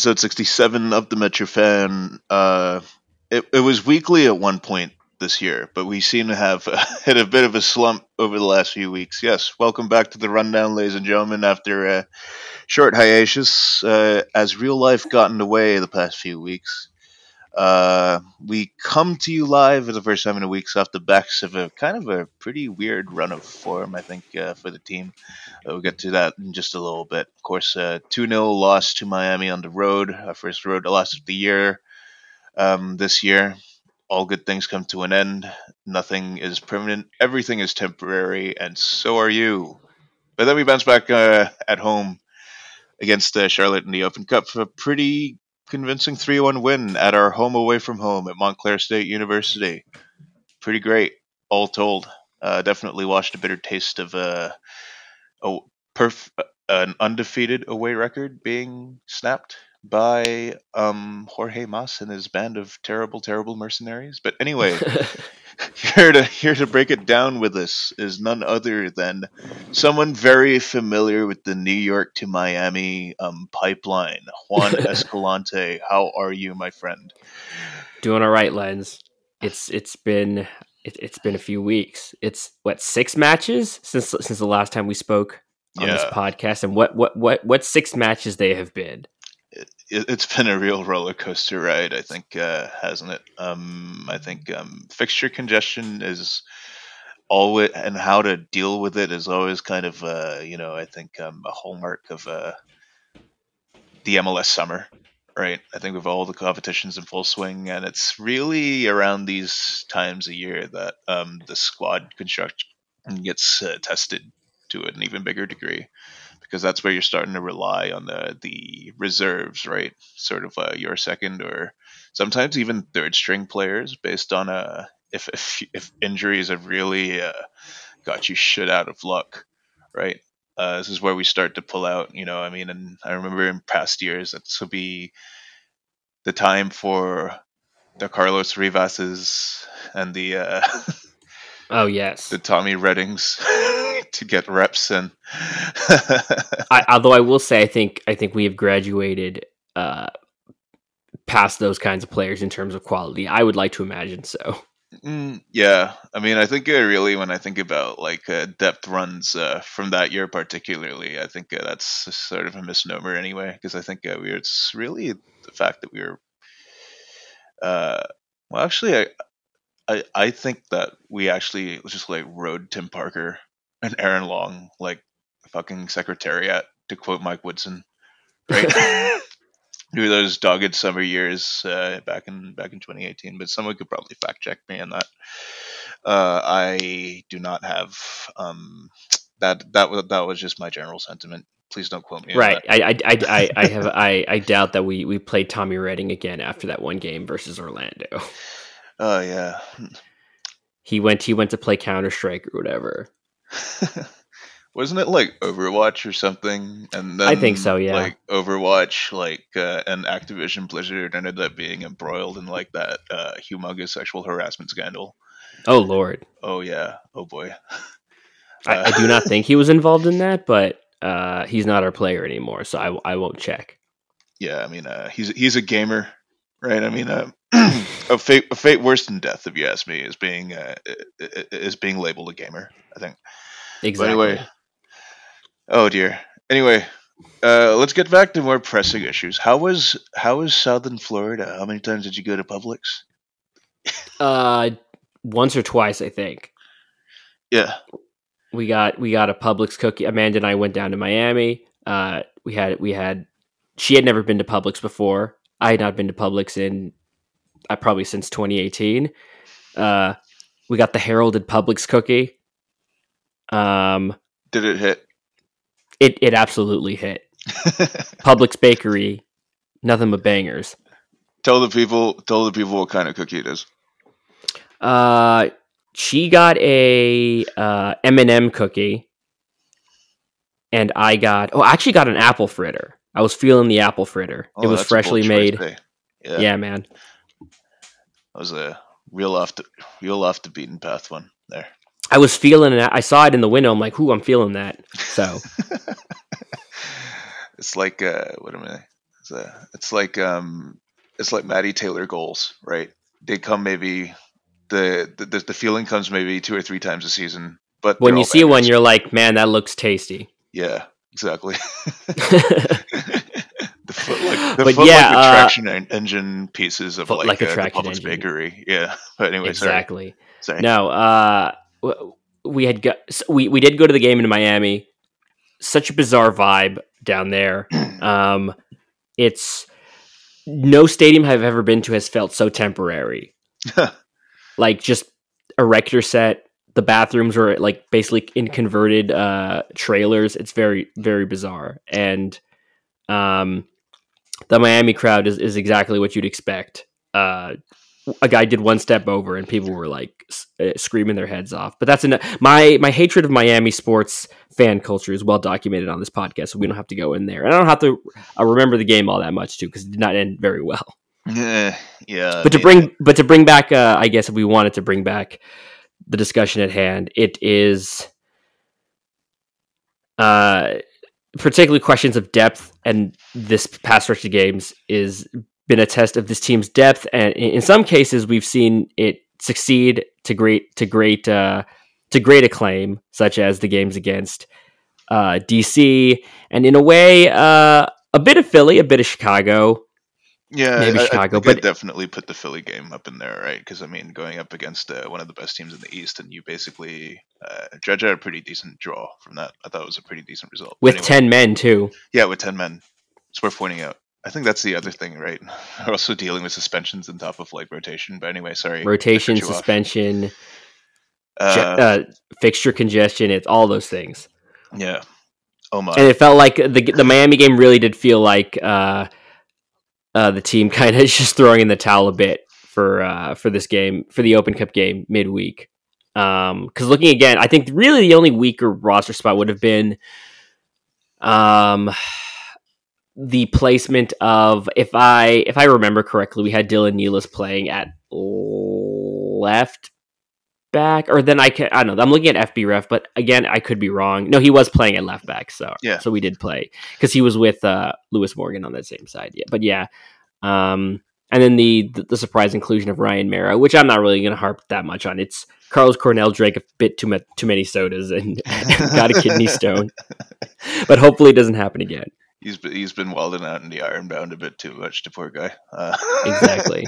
episode 67 of the Metro Fan. Uh, it, it was weekly at one point this year, but we seem to have uh, hit a bit of a slump over the last few weeks. Yes, welcome back to the rundown, ladies and gentlemen, after a short hiatus uh, as real life got in the way the past few weeks. Uh, we come to you live for the first time in a week off the backs of a kind of a pretty weird run of form, I think, uh, for the team. Uh, we'll get to that in just a little bit. Of course, uh, 2 0 loss to Miami on the road, our first road loss of the year um, this year. All good things come to an end. Nothing is permanent. Everything is temporary, and so are you. But then we bounce back uh, at home against uh, Charlotte in the Open Cup for a pretty convincing 3 1 win at our home away from home at Montclair State University. Pretty great, all told. Uh, definitely washed a bitter taste of uh, a perf- an undefeated away record being snapped by um, Jorge Mas and his band of terrible, terrible mercenaries. But anyway, here to here to break it down with us is none other than someone very familiar with the New York to Miami um, pipeline, Juan Escalante. How are you, my friend? Doing all right, Lens. It's it's been it, has been a few weeks. It's what six matches since since the last time we spoke on yeah. this podcast, and what what what what six matches they have been it, has been a real roller coaster ride. I think, uh, hasn't it? Um, I think um, fixture congestion is always, and how to deal with it is always kind of, uh, you know, I think um, a hallmark of uh, the MLS summer. Right, I think with all the competitions in full swing, and it's really around these times a year that um, the squad construction gets uh, tested to an even bigger degree because that's where you're starting to rely on the the reserves, right? Sort of uh, your second or sometimes even third string players based on a uh, if if if injuries have really uh, got you shit out of luck, right? Uh, this is where we start to pull out. You know, I mean, and I remember in past years that will be the time for the Carlos Rivases and the uh, oh yes, the Tommy Reddings to get reps in. I, although I will say, I think I think we have graduated uh, past those kinds of players in terms of quality. I would like to imagine so. Mm, yeah, I mean, I think uh, really when I think about like uh, depth runs uh, from that year, particularly, I think uh, that's sort of a misnomer anyway. Because I think uh, we it's really the fact that we were. Uh, well, actually, I, I I think that we actually just like rode Tim Parker and Aaron Long like fucking secretariat to quote Mike Woodson, right? Through those dogged summer years uh, back in back in 2018, but someone could probably fact check me on that. Uh, I do not have um, that. That was that was just my general sentiment. Please don't quote me. Right. I, I, I, I have I, I doubt that we we played Tommy Redding again after that one game versus Orlando. Oh yeah. He went he went to play Counter Strike or whatever. Wasn't it like Overwatch or something? And then I think so. Yeah. Like Overwatch, like uh, and Activision Blizzard ended up being embroiled in like that uh, humongous sexual harassment scandal. Oh lord. Oh yeah. Oh boy. I, I, do not think he was involved in that, but uh, he's not our player anymore, so I, I won't check. Yeah, I mean, uh, he's he's a gamer, right? I mean, uh, a fate a fate worse than death, if you ask me, is being uh, is being labeled a gamer. I think. Exactly. But anyway, oh dear. Anyway, uh, let's get back to more pressing issues. How was how was Southern Florida? How many times did you go to Publix? uh, once or twice, I think. Yeah. We got we got a Publix cookie. Amanda and I went down to Miami. Uh, we had we had she had never been to Publix before. I had not been to Publix in uh, probably since 2018. Uh, we got the heralded Publix cookie. Um, Did it hit? It it absolutely hit. Publix bakery, nothing but bangers. Tell the people, tell the people what kind of cookie it is. Uh, she got a uh, M&M cookie, and I got oh, I actually got an apple fritter. I was feeling the apple fritter. Oh, it was freshly made. Yeah. yeah. man. That was a real off the real off the beaten path one there. I was feeling it. I saw it in the window. I'm like, "Who? I'm feeling that." So it's like uh, what am I? It's, uh, it's like um, it's like Maddie Taylor goals, right? They come maybe the the, the feeling comes maybe two or three times a season, but when you see one, you're like, man, that looks tasty. Yeah, exactly. foot like but foot yeah, like uh, attraction uh, engine pieces of like, like uh, the Publix engine. bakery. Yeah, but anyway, exactly. Sorry. sorry. No, uh, we had got we we did go to the game in Miami. Such a bizarre vibe down there. Um, it's no stadium I've ever been to has felt so temporary. like just a erector set. The bathrooms were like basically in converted uh, trailers. It's very very bizarre, and um, the Miami crowd is, is exactly what you'd expect. Uh, a guy did one step over and people were like uh, screaming their heads off. But that's enough. My my hatred of Miami sports fan culture is well documented on this podcast, so we don't have to go in there. And I don't have to uh, remember the game all that much too because it did not end very well. Yeah, yeah. But to bring but to bring back, uh, I guess if we wanted to bring back the discussion at hand, it is. Uh, particularly questions of depth and this past rush of games is been a test of this team's depth and in some cases we've seen it succeed to great to great uh, to great acclaim such as the games against uh, DC and in a way uh, a bit of Philly a bit of Chicago yeah, maybe I, Chicago, I but I'd definitely put the Philly game up in there, right? Because I mean, going up against uh, one of the best teams in the East, and you basically uh, Dredge had a pretty decent draw from that. I thought it was a pretty decent result. With anyway, ten men too. Yeah, with ten men, it's worth pointing out. I think that's the other thing, right? We're also dealing with suspensions on top of like rotation. But anyway, sorry. Rotation, suspension, uh, uh, fixture congestion. It's all those things. Yeah. Oh my. And it felt like the the Miami game really did feel like uh, uh, the team kind of is just throwing in the towel a bit for uh, for this game for the Open Cup game midweek. Because um, looking again, I think really the only weaker roster spot would have been um, the placement of if I if I remember correctly, we had Dylan Nealis playing at left back, or then I can I don't know. I'm looking at FBref, but again, I could be wrong. No, he was playing at left back, so yeah, so we did play because he was with uh, Lewis Morgan on that same side. Yeah, but yeah, um, and then the, the, the surprise inclusion of Ryan Meara, which I'm not really going to harp that much on. It's Carlos Coronel drank a bit too much too many sodas and got a kidney stone, but hopefully it doesn't happen again. He's been, he's been welding out in the Ironbound a bit too much, the poor guy. Uh, exactly.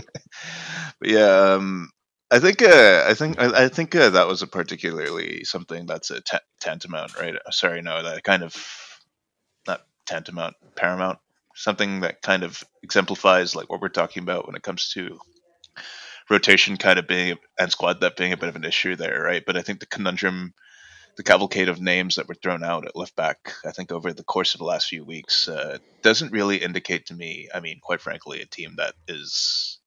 but yeah, um, I think uh, I think I, I think uh, that was a particularly something that's a t- tantamount, right? Uh, sorry, no, that kind of not tantamount, paramount, something that kind of exemplifies like what we're talking about when it comes to rotation, kind of being and squad that being a bit of an issue there, right? But I think the conundrum, the cavalcade of names that were thrown out at left back, I think over the course of the last few weeks, uh, doesn't really indicate to me. I mean, quite frankly, a team that is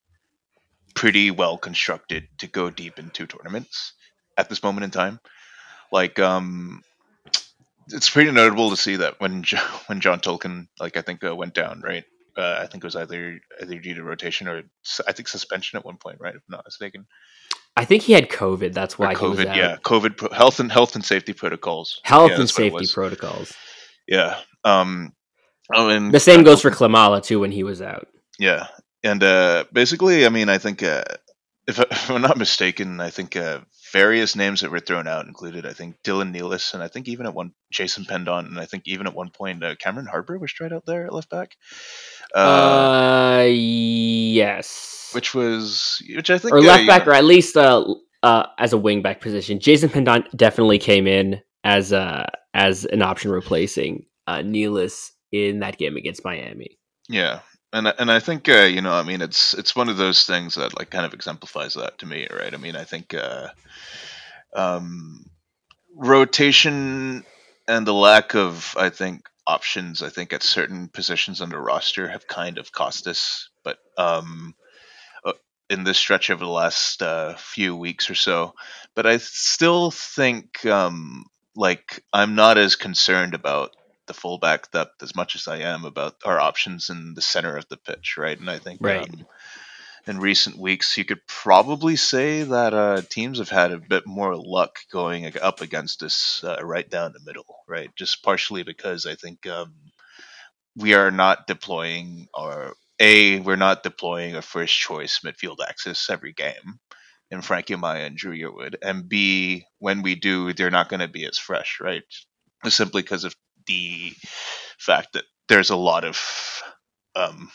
pretty well constructed to go deep into tournaments at this moment in time. Like, um, it's pretty notable to see that when when John Tolkin, like I think, uh, went down, right? Uh, I think it was either either due to rotation or I think suspension at one point, right? If I'm not mistaken. I think he had COVID. That's why COVID. yeah, COVID pro- health and health and safety protocols. Health yeah, and safety protocols. Yeah. Um. Oh, and the same goes for Klimala too when he was out. Yeah, and uh, basically, I mean, I think uh, if, if, I'm not mistaken, I think uh, various names that were thrown out included, I think Dylan Nealis, and I think even at one Jason Pendant, and I think even at one point uh, Cameron Harper was tried out there at left back. Uh, uh yes, which was which I think or left back, know, or at least uh, uh, as a wing back position. Jason Pendant definitely came in as uh as an option replacing uh, Nealis in that game against Miami. Yeah, and and I think uh, you know, I mean, it's it's one of those things that like kind of exemplifies that to me, right? I mean, I think uh, um, rotation and the lack of, I think, options, I think at certain positions on the roster have kind of cost us. But um, uh, in this stretch over the last uh, few weeks or so, but I still think um, like I'm not as concerned about the fullback depth as much as I am about our options in the center of the pitch, right? And I think right. Um, in recent weeks, you could probably say that uh, teams have had a bit more luck going up against us uh, right down the middle, right? Just partially because I think um, we are not deploying our a we're not deploying a first choice midfield axis every game in Frankie Amaya and Dru Yearwood, and b when we do, they're not going to be as fresh, right? Simply because of the fact that there's a lot of um,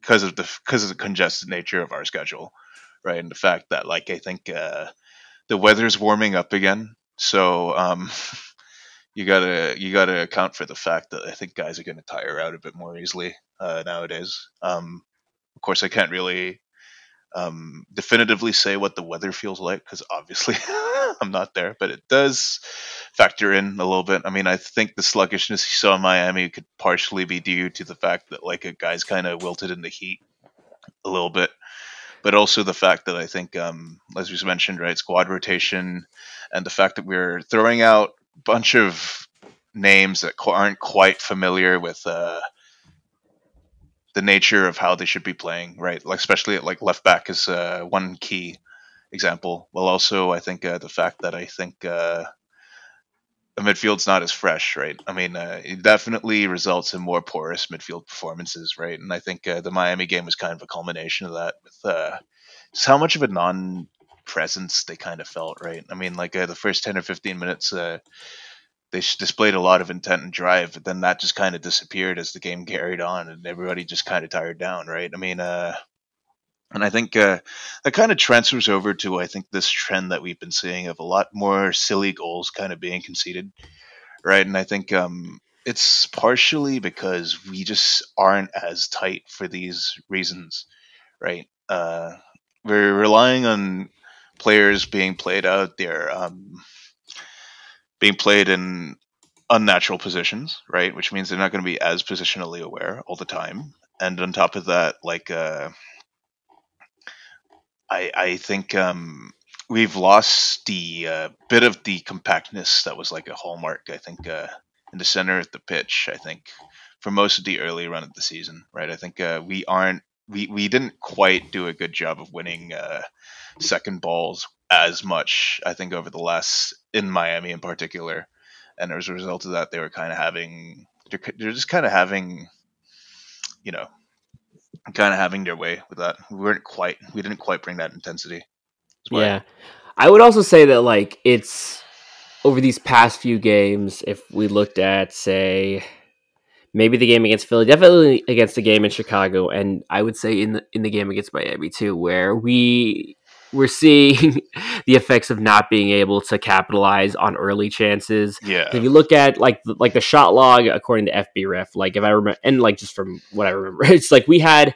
because of the because of the congested nature of our schedule, right? And the fact that like I think uh, the weather's warming up again, so um, you gotta you gotta account for the fact that I think guys are to tire out a bit more easily uh, nowadays. Um, of course, I can't really um, definitively say what the weather feels like because obviously I'm not there, but it does factor in a little bit. I mean, I think the sluggishness you saw in Miami could partially be due to the fact that like a guy's kind of wilted in the heat a little bit, but also the fact that I think, um, as we mentioned, right, squad rotation and the fact that we're throwing out a bunch of names that aren't quite familiar with. Uh, the nature of how they should be playing, right? Like especially at like left back is uh, one key example. Well, also I think uh, the fact that I think uh, the midfield's not as fresh, right? I mean, uh, it definitely results in more porous midfield performances, right? And I think uh, the Miami game was kind of a culmination of that with uh, just how much of a non presence they kind of felt, right? I mean, like the first 10 or 15 minutes, uh, they displayed a lot of intent and drive, but then that just kind of disappeared as the game carried on, and everybody just kind of tired down, right? I mean, uh, and I think uh, that kind of transfers over to I think this trend that we've been seeing of a lot more silly goals kind of being conceded, right? And I think um, it's partially because we just aren't as tight for these reasons, right? Uh, we're relying on players being played out there. Um, being played in unnatural positions, right? Which means they're not going to be as positionally aware all the time. And on top of that, like uh, I I think um, we've lost the uh, bit of the compactness that was like a hallmark. I think uh, in the center of the pitch. I think for most of the early run of the season, right? I think uh, we aren't we we didn't quite do a good job of winning uh, second balls as much. I think over the last in Miami in particular, and as a result of that, they were kind of having they're, they're just kind of having, you know, kind of having their way with that. We weren't quite we didn't quite bring that intensity. Yeah, I would also say that like it's over these past few games. If we looked at say maybe the game against Philly, definitely against the game in Chicago, and I would say in the in the game against Miami too, where we we're seeing the effects of not being able to capitalize on early chances. Yeah. If you look at like the, like the shot log according to FBref, like if I remember, and like just from what I remember, it's like we had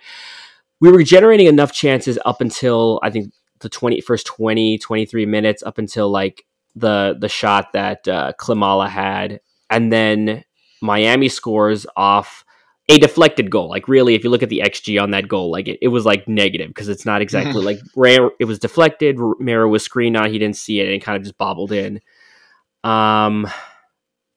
we were generating enough chances up until I think the 20 first 20 23 minutes up until like the the shot that uh, Klimala had and then Miami scores off a deflected goal. Like really, if you look at the xG on that goal, like it, it was like negative because it's not exactly like rare. It was deflected. Meara was screened on. He didn't see it and it kind of just bobbled in. Um,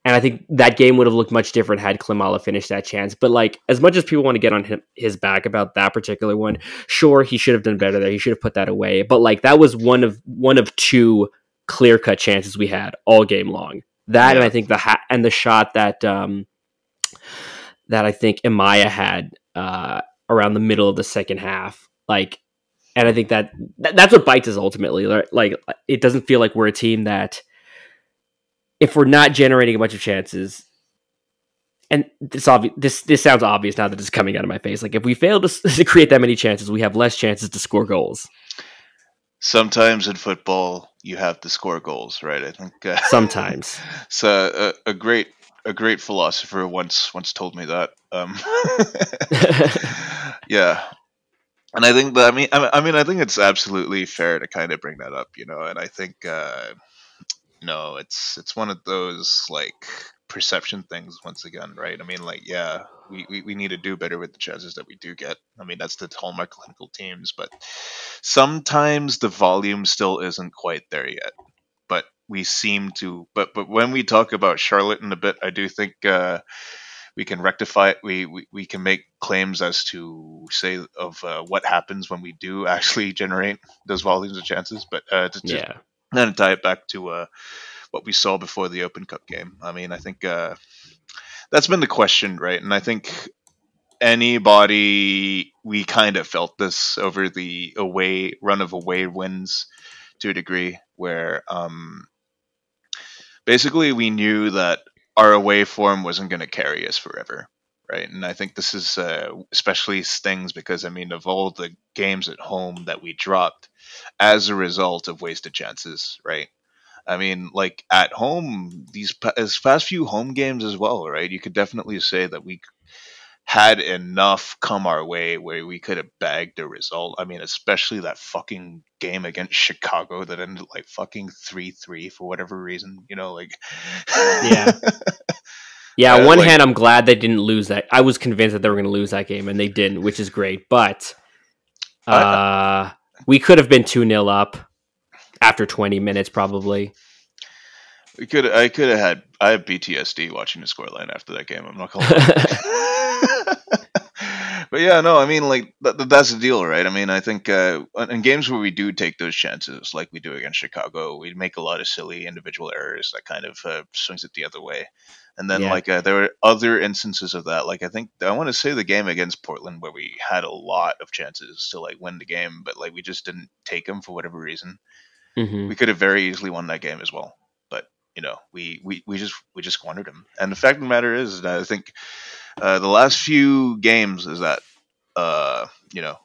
and I think that game would have looked much different had Klimala finished that chance. But like, as much as people want to get on him, his back about that particular one, sure he should have done better there. He should have put that away. But like, that was one of one of two clear cut chances we had all game long. That yeah. and I think the ha- and the shot that um that I think Amaya had uh, around the middle of the second half. Like, and I think that, that that's what bites us ultimately. Like, it doesn't feel like we're a team that, if we're not generating a bunch of chances, and this obvious, this this sounds obvious now that it's coming out of my face. Like, if we fail to, to create that many chances, we have less chances to score goals. Sometimes in football, you have to score goals, right? I think uh, sometimes. so a, a great a great philosopher once once told me that. Um, yeah, and I think that I mean I, mean I think it's absolutely fair to kind of bring that up, you know, and I think uh, you know it's it's one of those like perception things once again, right? I mean, like yeah, we, we, we need to do better with the chances that we do get. I mean, that's the hallmark clinical teams, but sometimes the volume still isn't quite there yet we seem to. But but when we talk about Charlotte in a bit, I do think uh, we can rectify it. We, we we can make claims as to say of uh, what happens when we do actually generate those volumes of chances. But uh, to, to yeah, then tie it back to uh, what we saw before the Open Cup game. I mean, I think uh, that's been the question, right? And I think anybody we kind of felt this over the away run of away wins to a degree where um basically we knew that our away form wasn't going to carry us forever right and i think this is uh, especially stings because i mean of all the games at home that we dropped as a result of wasted chances right I mean, like at home, these as past few home games as well, right? You could definitely say that we had enough come our way where we could have bagged a result. I mean, especially that fucking game against Chicago that ended like fucking 3 3 for whatever reason, you know, like. yeah. Yeah, on one like, hand, I'm glad they didn't lose that. I was convinced that they were going to lose that game, and they didn't, which is great. But uh, we could have been 2 0 up after 20 minutes, probably. We could. I could have had. I have PTSD watching the scoreline after that game. I'm not gonna. but yeah, no. I mean, like that, that's the deal, right? I mean, I think uh, in games where we do take those chances, like we do against Chicago, we make a lot of silly individual errors that kind of uh, swings it the other way. And then, yeah. like, uh, there were other instances of that. Like, I think I want to say the game against Portland where we had a lot of chances to like win the game, but like we just didn't take them for whatever reason. Mm-hmm. We could have very easily won that game as well but you know, we, we, we just we just squandered them. And the fact of the matter is that I think uh, the last few games is that uh, you know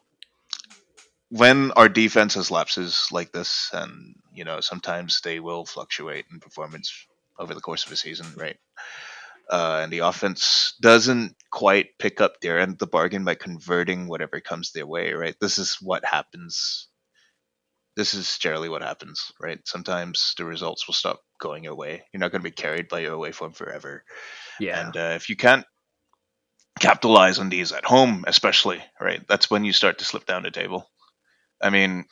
when our defense has lapses like this, and you know sometimes they will fluctuate in performance over the course of a season, right? Uh, and the offense doesn't quite pick up their end of the bargain by converting whatever comes their way, right? This is what happens this is generally what happens, right? Sometimes the results will stop going your way. You're not going to be carried by your away form forever. Yeah. And uh, if you can't capitalize on these at home, especially, right, that's when you start to slip down the table. I mean,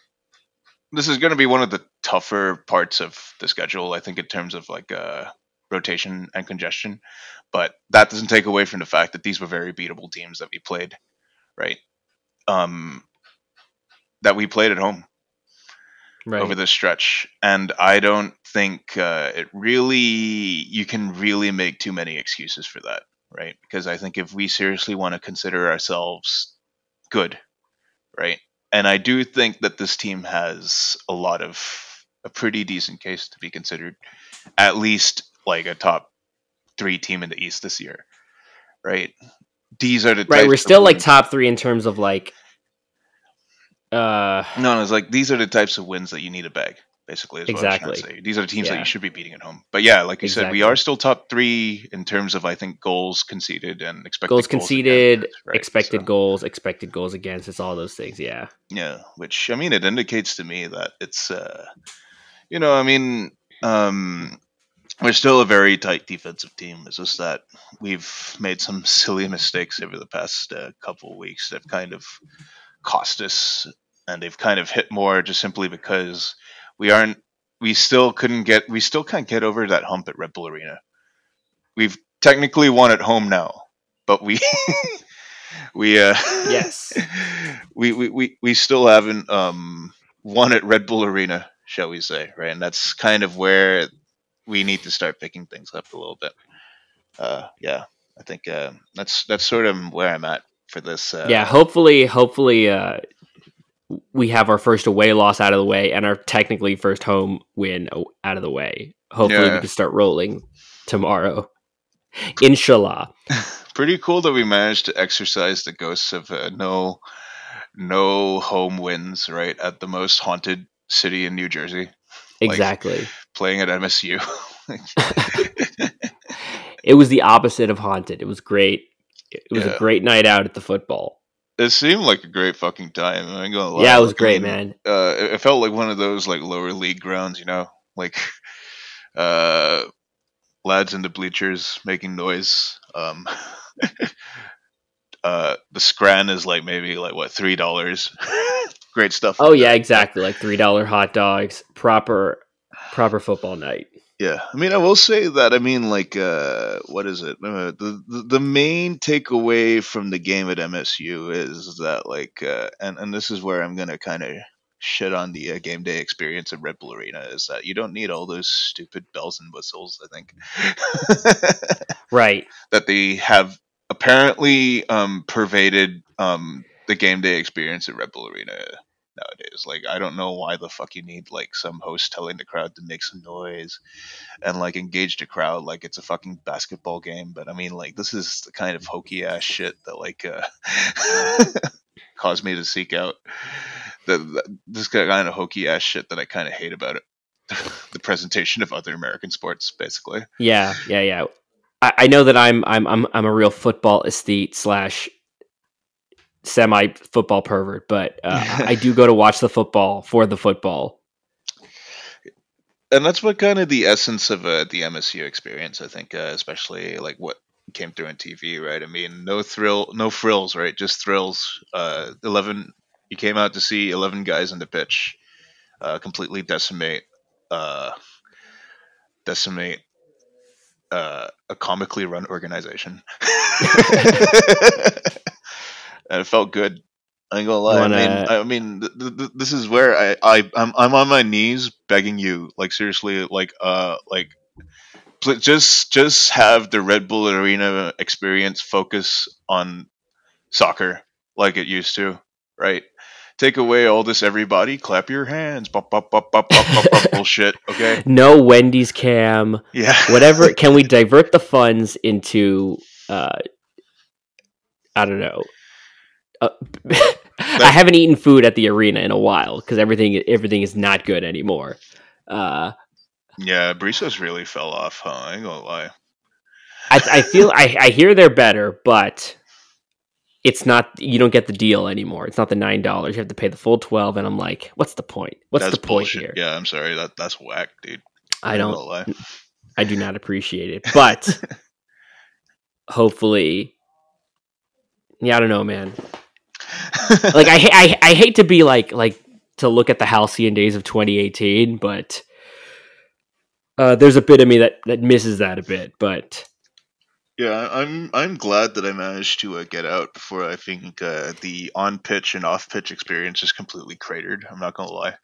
this is going to be one of the tougher parts of the schedule, I think, in terms of like uh, rotation and congestion. But that doesn't take away from the fact that these were very beatable teams that we played, right? Um, that we played at home right. over this stretch, and I don't think uh, it really you can really make too many excuses for that, right? Because I think if we seriously want to consider ourselves good, right, and I do think that this team has a lot of a pretty decent case to be considered, at least like a top three team in the East this year, right? These are the right. We're still like top three in terms of like uh, no, no, it's like these are the types of wins that you need to bag. Basically, exactly. what I'm trying to say. These are the teams yeah. that you should be beating at home. But yeah, like you exactly. said, we are still top three in terms of I think goals conceded and expected goals, goals conceded, against, right? expected so. goals, expected goals against. It's all those things. Yeah. Yeah, which I mean, it indicates to me that it's, uh, you know, I mean, um, we're still a very tight defensive team. It's just that we've made some silly mistakes over the past uh, couple of weeks that have kind of cost us, and they've kind of hit more just simply because we aren't. We still couldn't get. We still can't get over that hump at Red Bull Arena. We've technically won at home now, but we we uh yes we, we we we still haven't um won at Red Bull Arena, shall we say, right? And that's kind of where we need to start picking things up a little bit. Uh, yeah, I think uh, that's that's sort of where I'm at for this. Uh, yeah, hopefully, hopefully, uh, we have our first away loss out of the way and our technically first home win out of the way. Hopefully, yeah. we can start rolling tomorrow. Inshallah. Pretty cool that we managed to exercise the ghosts of uh, no, no home wins right at the most haunted city in New Jersey. Exactly. Like playing at MSU. it was the opposite of haunted. It was great. It was yeah. a great night out at the football. It seemed like a great fucking time. I ain't gonna lie. Yeah, it was great, man. Uh, it, it felt like one of those like lower league grounds, you know, like uh, lads in the bleachers making noise. Um, uh, the scran is like maybe like what three dollars. great stuff. Oh yeah, exactly. Like three dollar hot dogs. Proper, proper football night. Yeah, I mean, I will say that. I mean, like, uh, what is it? Uh, the, the the main takeaway from the game at MSU is that, like, uh, and and this is where I'm gonna kind of shit on the uh, game day experience at Red Bull Arena is that you don't need all those stupid bells and whistles. I think, right? That they have apparently um, pervaded um, the game day experience at Red Bull Arena nowadays. Like, I don't know why the fuck you need like some host telling the crowd to make some noise and like engage the crowd like it's a fucking basketball game. But I mean, like, this is the kind of hokey ass shit that like uh, caused me to seek out the, the this kind of hokey ass shit that I kind of hate about it. the presentation of other American sports, basically. Yeah, yeah, yeah. I, know that I'm I'm I'm I'm a real football aesthete slash semi football pervert, but uh, I do go to watch the football for the football. And that's what kind of the essence of uh, the MSU experience, I think, uh, especially like what came through on TV, right? I mean, no thrill, no frills, right? Just thrills. Uh, Eleven, you came out to see eleven guys on the pitch, uh, completely decimate uh, decimate uh, a comically run organization. and it felt good. I ain't gonna lie. Wanna... I mean, I mean, th- th- this is where I, I, I'm, I'm on my knees begging you, like seriously, like, uh, like, pl- just, just have the Red Bull Arena experience focus on soccer like it used to, right? take away all this everybody clap your hands bop, bop, bop, bop, bop, bop, bop, bullshit okay no wendy's cam yeah whatever can we divert the funds into uh i don't know uh, i haven't eaten food at the arena in a while because everything everything is not good anymore uh yeah Brisos really fell off huh i ain't gonna lie I, I feel I, I hear they're better but it's not you don't get the deal anymore. It's not the nine dollars. You have to pay the full twelve, and I'm like, what's the point? What's that's the point bullshit. here? Yeah, I'm sorry. That that's whack, dude. I don't. I do not appreciate it, but hopefully, yeah, I don't know, man. like I, I, I hate to be like like to look at the halcyon days of 2018, but uh, there's a bit of me that that misses that a bit, but yeah, I'm I'm glad that I managed to uh, get out before I think uh, the on pitch and off pitch experience is completely cratered. I'm not gonna lie.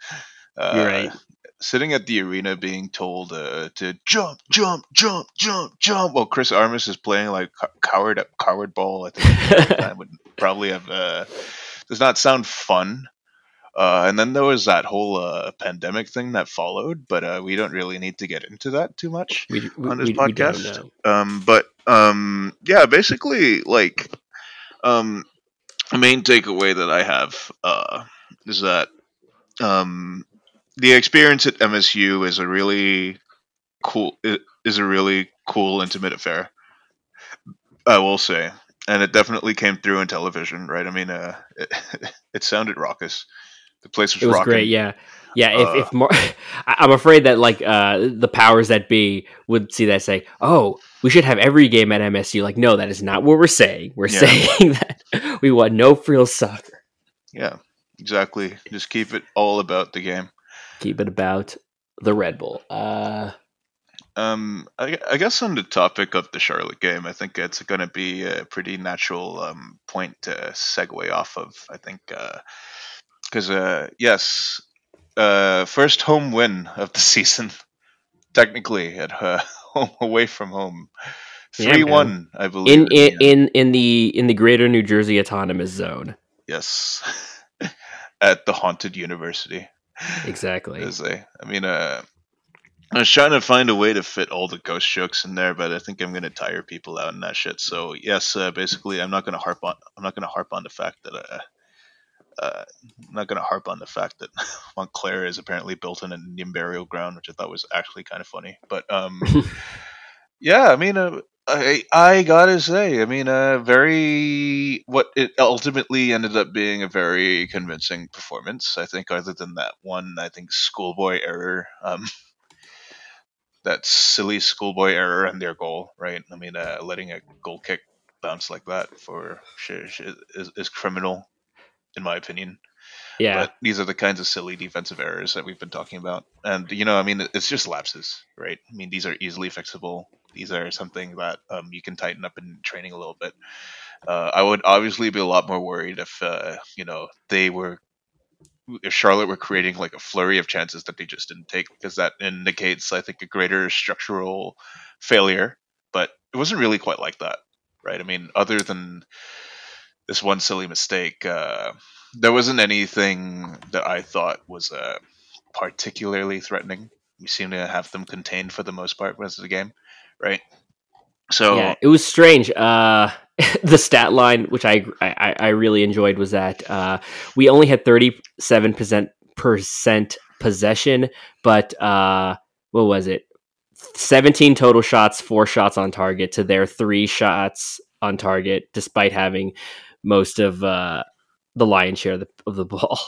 Uh, You're right. Sitting at the arena, being told uh, to jump, jump, jump, jump, jump, while Chris Armas is playing like coward coward ball. I think that would probably have uh, does not sound fun. Uh, and then there was that whole uh, pandemic thing that followed, but uh, we don't really need to get into that too much we, we, on this we, podcast. Um, but um, yeah, basically, like, um, the main takeaway that I have uh, is that um, the experience at MSU is a really cool is a really cool intimate affair. I will say, and it definitely came through in television, right? I mean, uh, it, it sounded raucous. The place was, it was rocking. great. Yeah, yeah. If, uh, if more, I'm afraid that like uh, the powers that be would see that say, "Oh, we should have every game at MSU." Like, no, that is not what we're saying. We're yeah. saying that we want no frills soccer. Yeah, exactly. Just keep it all about the game. Keep it about the Red Bull. Uh, um, I, I, guess on the topic of the Charlotte game, I think it's going to be a pretty natural um, point to segue off of. I think. Uh, because uh, yes, uh, first home win of the season, technically at uh, home away from home, three yeah, one, I believe. In in, in in the in the Greater New Jersey Autonomous Zone. Yes, at the haunted university. Exactly. As they, I mean, uh, I was trying to find a way to fit all the ghost jokes in there, but I think I'm going to tire people out in that shit. So yes, uh, basically, I'm not going to harp on. I'm not going to harp on the fact that uh, uh, I'm not going to harp on the fact that Montclair is apparently built in an Indian burial ground, which I thought was actually kind of funny. But um, yeah, I mean, uh, I I gotta say, I mean, a uh, very what it ultimately ended up being a very convincing performance. I think, other than that one, I think schoolboy error. Um, that silly schoolboy error and their goal, right? I mean, uh, letting a goal kick bounce like that for sure is, is criminal in my opinion. Yeah. But these are the kinds of silly defensive errors that we've been talking about. And, you know, I mean, it's just lapses, right? I mean, these are easily fixable. These are something that um, you can tighten up in training a little bit. Uh, I would obviously be a lot more worried if, uh, you know, they were, if Charlotte were creating like a flurry of chances that they just didn't take, because that indicates, I think, a greater structural failure. But it wasn't really quite like that. right? I mean, other than this one silly mistake, uh, there wasn't anything that I thought was uh, particularly threatening. We seem to have them contained for the most part most of the game, right? So yeah, it was strange. Uh, the stat line, which I, I I really enjoyed, was that uh, we only had thirty seven percent percent possession, but uh, what was it? Seventeen total shots, four shots on target to their three shots on target, despite having most of uh, the lion's share of the, of the ball.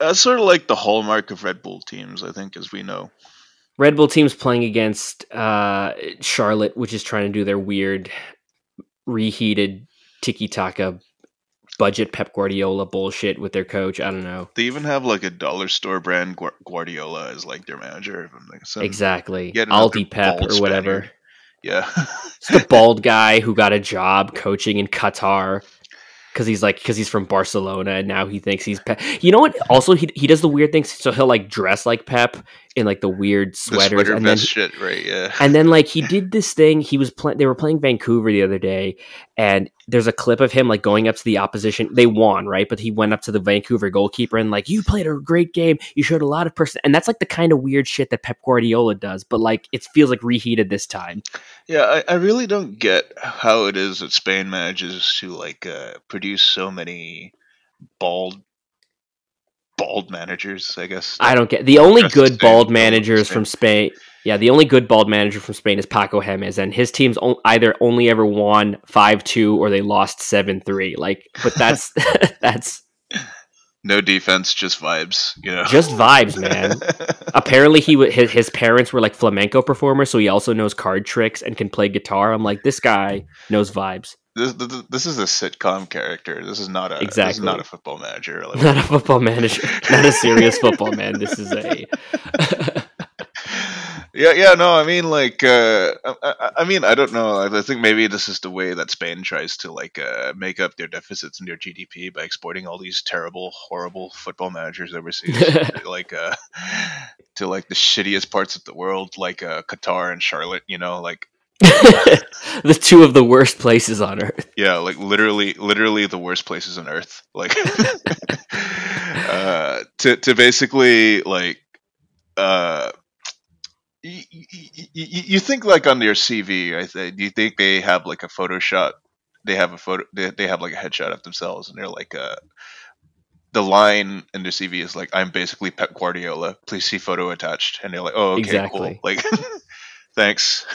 That's sort of like the hallmark of Red Bull teams, I think, as we know. Red Bull teams playing against uh, Charlotte, which is trying to do their weird reheated tiki taka budget Pep Guardiola bullshit with their coach. I don't know. They even have like a dollar store brand Guardiola as like their manager. Or something. So Exactly. Aldi Pep or whatever. Spaniard. Yeah. it's the bald guy who got a job coaching in Qatar because he's like because he's from Barcelona and now he thinks he's Pep. You know what? Also, he he does the weird things. So he'll like dress like Pep in like the weird sweaters the and then shit, right? Yeah. And then like he did this thing. He was playing. They were playing Vancouver the other day, and there's a clip of him like going up to the opposition. They won, right? But he went up to the Vancouver goalkeeper and like, "You played a great game. You showed a lot of person." And that's like the kind of weird shit that Pep Guardiola does, but like it feels like reheated this time. Yeah, I, I really don't get how it is that Spain manages to like uh, produce so many bald bald managers, I guess. I don't get the only good bald managers from Spain. Yeah, the only good bald manager from Spain is Paco Jémez, and his teams either only ever won five two or they lost seven three. Like, but that's that's no defense, just vibes. You know, just vibes, man. Apparently, he his, his parents were like flamenco performers, so he also knows card tricks and can play guitar. I'm like, this guy knows vibes this, this, this is a sitcom character. This is not a exactly. This is not a football manager. Like, not a football manager. Not a serious football man. This is a. yeah, yeah. No, I mean, like, uh, I, I, mean, I don't know. I think maybe this is the way that Spain tries to like uh, make up their deficits in their GDP by exporting all these terrible, horrible football managers overseas, like uh, to like the shittiest parts of the world, like uh, Qatar and Charlotte. You know, like the two of the worst places on earth. Yeah, like literally, literally the worst places on earth. Like, uh, to to basically like, uh, you, you, you think like on their CV, I think, do you think they have like a Photoshop? They have a photo. They, they have like a headshot of themselves, and they're like, uh, the line in their CV is like, "I'm basically Pep Guardiola. Please see photo attached." And they're like, "Oh, okay, exactly. cool." Like. Thanks.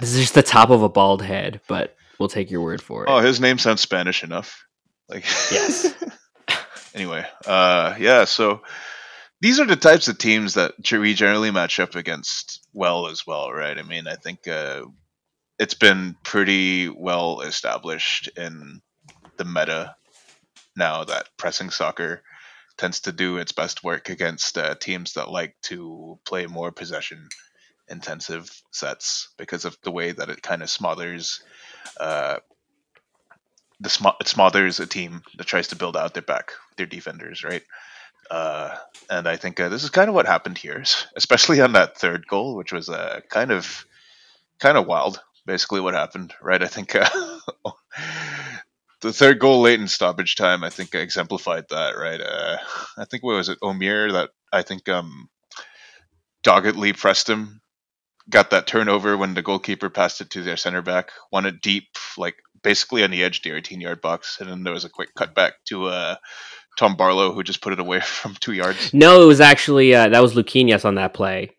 this is just the top of a bald head, but we'll take your word for it. Oh, his name sounds Spanish enough. Like yes. anyway, uh, yeah. So these are the types of teams that we generally match up against well as well, right? I mean, I think uh, it's been pretty well established in the meta now that pressing soccer tends to do its best work against uh, teams that like to play more possession intensive sets because of the way that it kind of smothers uh, the sm- it smothers a team that tries to build out their back their defenders right uh, and I think uh, this is kind of what happened here, especially on that third goal, which was uh, kind of kind of wild. Basically, what happened, right? I think uh, the third goal late in stoppage time, I think exemplified that, right? Uh, I think what was it, Omir that I think um, doggedly pressed him got that turnover when the goalkeeper passed it to their center back, won it deep, like basically on the edge of the 18 yard box, and then there was a quick cutback to uh, Tom Barlow who just put it away from two yards. No, it was actually uh, that was Luquinhas on that play.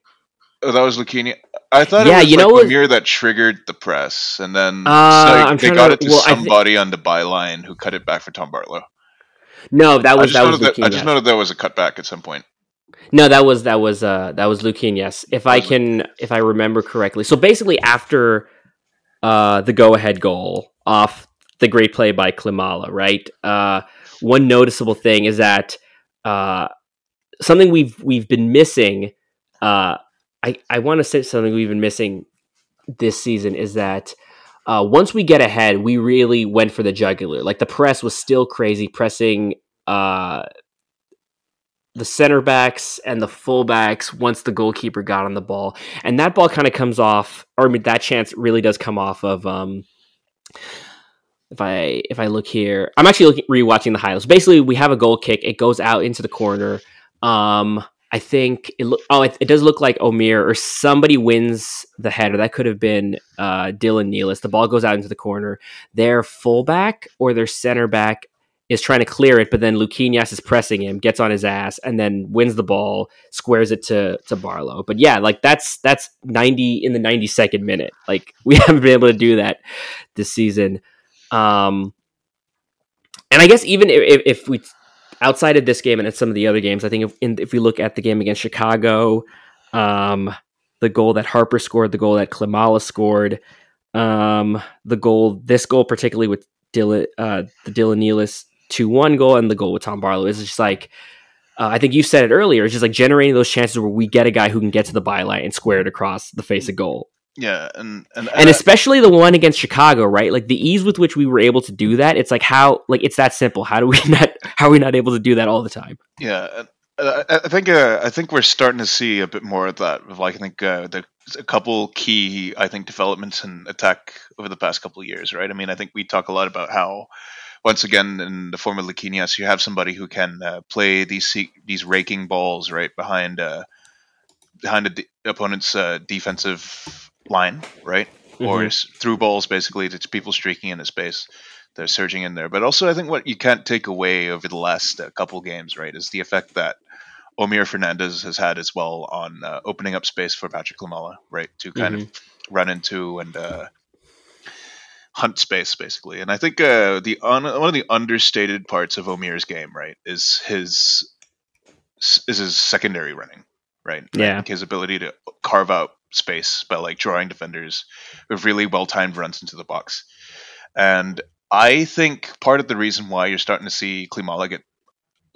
Oh, that was Luquinhas. I thought yeah, it was you like know Lemire that triggered the press, and then uh, like, they got to, it to well, somebody th- on the byline who cut it back for Tom Barlow. No, that was that was that, I just know that there was a cutback at some point. No, that was that was uh that was Luquin, yes. If I can if I remember correctly. So basically after uh the go ahead goal off the great play by Klimala, right? Uh one noticeable thing is that uh something we've we've been missing uh I, I want to say something we've been missing this season is that uh, once we get ahead, we really went for the jugular. Like the press was still crazy, pressing uh, the center backs and the fullbacks once the goalkeeper got on the ball, and that ball kind of comes off, or I mean, that chance really does come off of. Um, if I if I look here, I'm actually looking, rewatching the highlights. Basically, we have a goal kick. It goes out into the corner. Um, I think it look. Oh, it, it, does look like Omir or somebody wins the header. That could have been uh, Dylan Nealis. The ball goes out into the corner. Their fullback or their center back is trying to clear it, but then Luquinhas is pressing him, gets on his ass, and then wins the ball, squares it to to Barlow. But yeah, like that's that's ninety in the ninety second minute. Like we haven't been able to do that this season. Um, and I guess even if, if we outside of this game and at some of the other games, I think if, in, if we look at the game against Chicago, um, the goal that Harper scored, the goal that Klimala scored, um, the goal, this goal particularly with Dylan, uh, the Dylan Nealis two one goal and the goal with Tom Barlow is just like. Uh, I think you said it earlier. It's just like generating those chances where we get a guy who can get to the byline and square it across the face of goal. Yeah, and and, and, and especially the one against Chicago, right? Like the ease with which we were able to do that. It's like how like it's that simple. How do we not? How are we not able to do that all the time? Yeah, uh, I think uh, I think we're starting to see a bit more of that. Of like I think uh, the, a couple key I think developments in attack over the past couple of years, right? I mean, I think we talk a lot about how once again in the form of Luquinhas, you have somebody who can uh, play these these raking balls right behind uh, behind the opponent's uh, defensive line, right? Mm-hmm. Or through balls basically to people streaking into space. They're surging in there. But also, I think what you can't take away over the last uh, couple games, right, is the effect that Omir Fernandez has had as well on uh, opening up space for Patrick Klimala, right, to kind mm-hmm. of run into and uh, hunt space, basically. And I think uh, the un- one of the understated parts of Omir's game, right, is his is his secondary running, right? Yeah, like his ability to carve out space by like drawing defenders with really well timed runs into the box. And I think part of the reason why you're starting to see Klimala get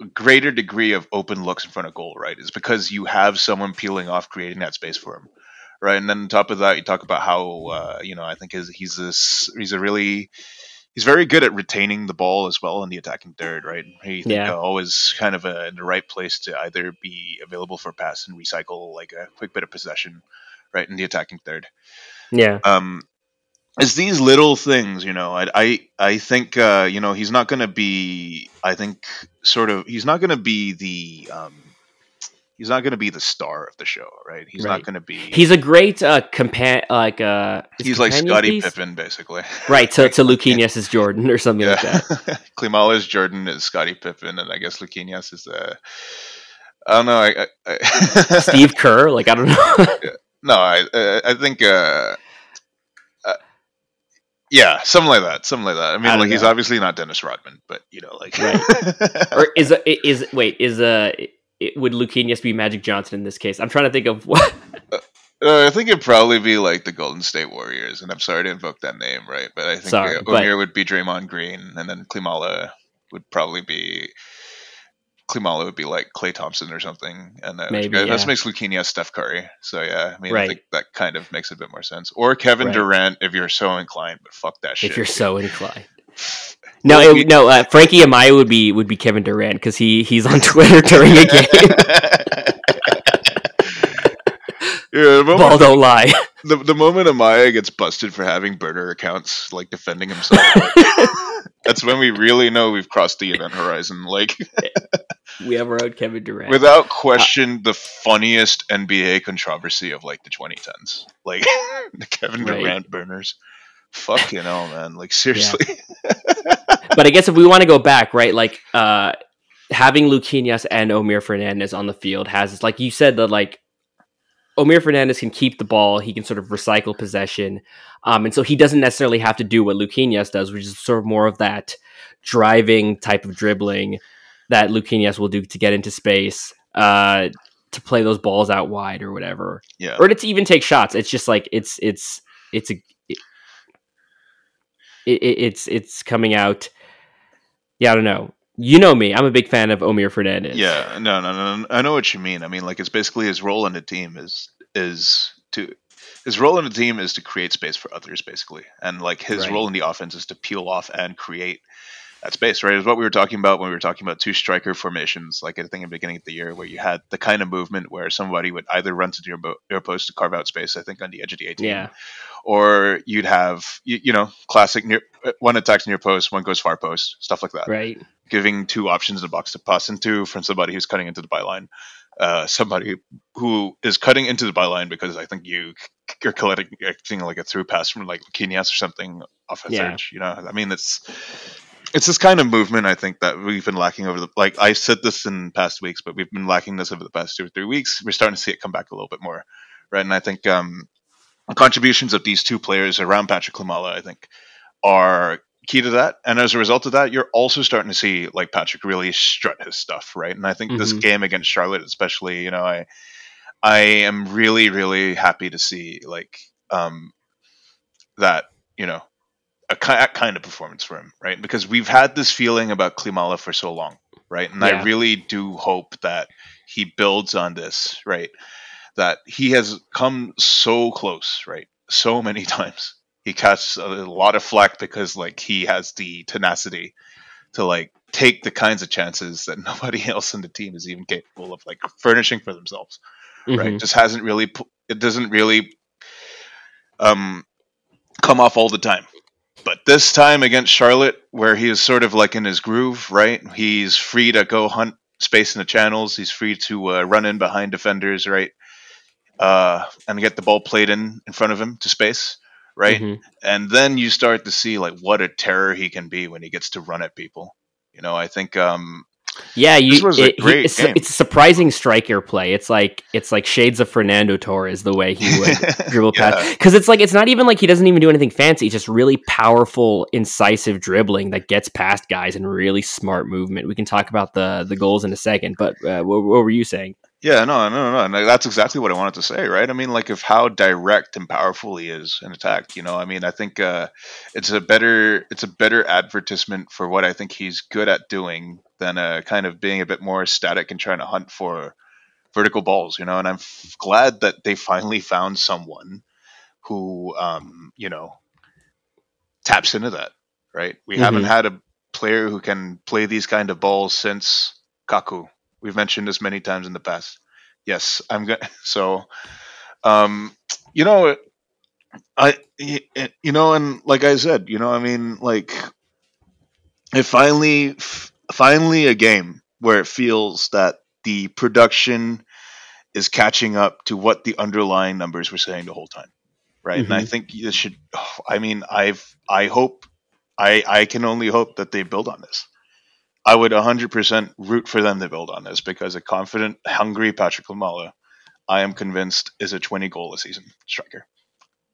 a greater degree of open looks in front of goal, right, is because you have someone peeling off, creating that space for him, right? And then on top of that, you talk about how uh, you know I think his, he's this he's a really he's very good at retaining the ball as well in the attacking third, right? He yeah. always kind of a, in the right place to either be available for pass and recycle like a quick bit of possession, right, in the attacking third. Yeah. Um, it's these little things, you know. I I, I think uh, you know he's not going to be. I think sort of he's not going to be the. Um, he's not going to be the star of the show, right? He's right. not going to be. He's a great uh, compan like uh. He's like Scottie Pippen, basically. Right to to Luquinhas is Jordan or something yeah. like that. Klimala's Jordan is Scottie Pippen, and I guess Luquinhas is uh. I don't know. I, I, Steve Kerr, like I don't know. no, I I think uh, uh, yeah, something like that, something like that. I mean, I like know. he's obviously not Dennis Rodman, but you know, like right. or is is wait is uh would Luquinhas be Magic Johnson in this case? I'm trying to think of what. Uh, uh, I think it'd probably be like the Golden State Warriors, and I'm sorry to invoke that name, right? But I think sorry, but... would be Draymond Green, and then Klimala would probably be Klimala would be like Klay Thompson or something, and that Maybe, yeah. that makes Luquinhas Steph Curry. So yeah, I mean, right. I think that kind of makes a bit more sense. Or Kevin right. Durant if you're so inclined, but fuck that shit. If you're so inclined. No, it, no. Uh, Frankie Amaya would be would be Kevin Durant because he he's on Twitter during a game. yeah, moment, Ball don't lie. The, the moment Amaya gets busted for having burner accounts, like defending himself, that's when we really know we've crossed the event horizon. Like we have our own Kevin Durant, without question, uh, the funniest NBA controversy of like the 2010s, like the Kevin right. Durant burners. Fuck you know, man. Like seriously. Yeah. But I guess if we want to go back, right, like uh having Luquinhas and Omir Fernandez on the field has like you said that like Omir Fernandez can keep the ball, he can sort of recycle possession. Um, and so he doesn't necessarily have to do what Luquinhas does, which is sort of more of that driving type of dribbling that Luquinhas will do to get into space, uh, to play those balls out wide or whatever. Yeah. Or to even take shots. It's just like it's it's it's a it, it's it's coming out. Yeah, I don't know. You know me. I'm a big fan of Omir Fernandez. Yeah, no, no, no. no. I know what you mean. I mean, like it's basically his role in the team is is to his role in the team is to create space for others, basically, and like his right. role in the offense is to peel off and create at space, right? Is what we were talking about when we were talking about two striker formations, like I think in the beginning of the year, where you had the kind of movement where somebody would either run to your, bo- your post to carve out space, I think on the edge of the 18, Yeah. or you'd have you, you know classic near uh, one attacks near post, one goes far post, stuff like that, Right. giving two options in the box to pass into from somebody who's cutting into the byline. Uh, somebody who is cutting into the byline because I think you you're collecting like a through pass from like Luquinhas or something off a Yeah. surge. You know, I mean, it's it's this kind of movement I think that we've been lacking over the like I said this in past weeks, but we've been lacking this over the past two or three weeks. We're starting to see it come back a little bit more, right? And I think um, contributions of these two players around Patrick Klimala, I think, are key to that. And as a result of that, you're also starting to see like Patrick really strut his stuff, right? And I think this Mhm. game against Charlotte, especially, you know, I I am really really happy to see like um, that you know a kind of performance for him, right? Because we've had this feeling about Klimala for so long, right? And Yeah. I really do hope that he builds on this, right? That he has come so close, right? So many times. He catches a lot of flack because like he has the tenacity to like take the kinds of chances that nobody else in the team is even capable of like furnishing for themselves right? Mhm. Just hasn't really, it doesn't really um, come off all the time. But this time against Charlotte, where he is sort of like in his groove, right? He's free to go hunt space in the channels. He's free to uh, run in behind defenders, right? Uh, and get the ball played in in front of him to space, right? Mhm. And then you start to see like what a terror he can be when he gets to run at people. You know, I think um, Yeah, you. This was a it- he- it's, game. it's a surprising striker play. It's like it's like shades of Fernando Torres the way he would dribble Yeah. past. Because it's like it's not even like he doesn't even do anything fancy. It's just really powerful, incisive dribbling that gets past guys and really smart movement. We can talk about the the goals in a second. But uh, what, what were you saying? Yeah, no, no, no, no. That's exactly what I wanted to say, right? I mean, like, of how direct and powerful he is in attack. You know, I mean, I think uh, it's a better, it's a better advertisement for what I think he's good at doing than uh, kind of being a bit more static and trying to hunt for vertical balls. You know, and I'm f- glad that they finally found someone who, um, you know, taps into that. Right? We haven't Mhm. had a player who can play these kind of balls since Kaku. We've mentioned this many times in the past. Yes, I'm going. So, um, you know, I, you know, and like I said, you know, I mean, like, it finally, f- finally, a game where it feels that the production is catching up to what the underlying numbers were saying the whole time, right? And I think this should. I mean, I've, I hope, I, I can only hope that they build on this. I would 100% root for them to build on this because a confident, hungry Patrick Klimala, I am convinced, is a 20 goal a season striker.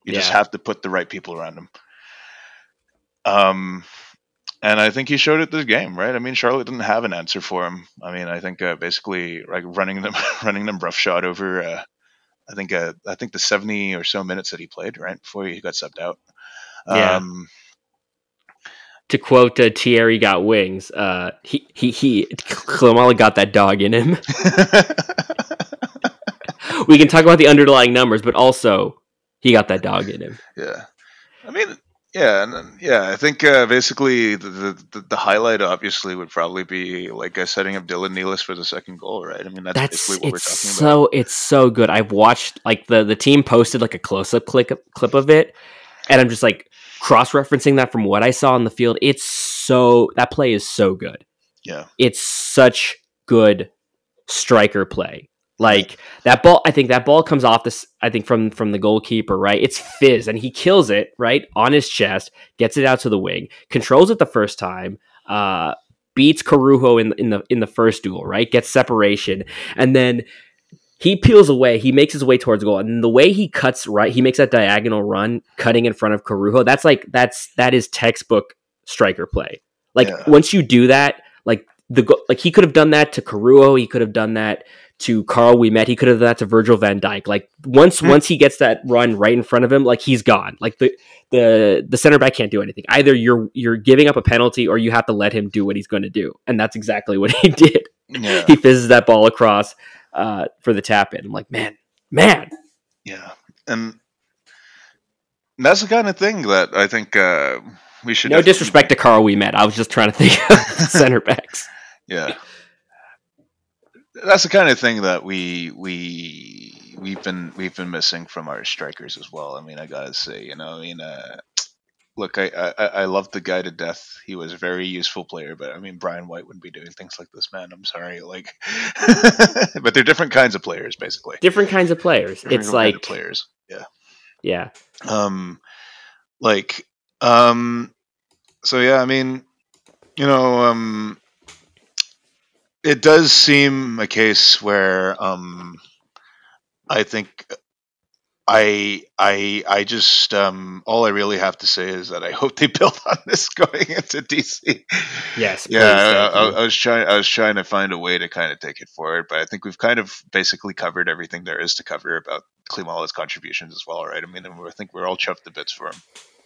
You just have to put the right people around him. Um, and I think he showed it this game, right? I mean, Charlotte didn't have an answer for him. I mean, I think uh, basically like running them, running them roughshod over. Uh, I think uh, I think the 70 or so minutes that he played, right before he got subbed out. Yeah. Um, To quote uh, Thierry got wings. Uh, he he he. Klimala got that dog in him. we can talk about the underlying numbers, but also he got that dog in him. Yeah, I mean, yeah, and yeah. I think uh, basically the, the the- highlight obviously would probably be like uh, setting up Dylan Nealis for the second goal, right? I mean, that's, That's basically what we're it's talking about. so it's so good. I've watched like the the team posted like a close up clip clip of it, and I'm just like cross referencing that from what I saw on the field. It's so that play is so good. Yeah, It's such good striker play. Like that ball, I think that ball comes off this. I think from from the goalkeeper, right? It's Fizz, and he kills it right on his chest, gets it out to the wing, controls it the first time, uh, beats Corujo in in the in the first duel, right? Gets separation, and then he peels away. He makes his way towards goal, and the way he cuts right, he makes that diagonal run, cutting in front of Corujo. That's like that's that is textbook striker play. Like Yeah. once you do that, like the go- like he could have done that to Corujo, he could have done that to Carl we met, he could have done that to Virgil van Dijk. Like once Hmm. once he gets that run right in front of him, like he's gone. Like the the the center back can't do anything. Either you're you're giving up a penalty or you have to let him do what he's going to do, and that's exactly what he did. yeah, He fizzes that ball across uh, for the tap in. I'm like, man, man, yeah, and that's the kind of thing that I think uh, we should. No definitely- disrespect to Carl we met. I was just trying to think of center backs. Yeah, that's the kind of thing that we we we've been we've been missing from our strikers as well. I mean, I gotta say, you know, I mean, uh, look, I, I I love the guy to death. He was a very useful player, but I mean, Brian White wouldn't be doing things like this, man. I'm sorry, like, but they're different kinds of players, basically. Different kinds of players. Different It's like players. Yeah. yeah. um like um so yeah i mean you know um it does seem a case where um i think i i i just um all i really have to say is that i hope they build on this going into dc Yes. please, yeah, I, I. I was trying. I was trying to find a way to kind of take it forward, but I think we've kind of basically covered everything there is to cover about Klimala's contributions as well, right? I mean, I think we're all chuffed to bits for him.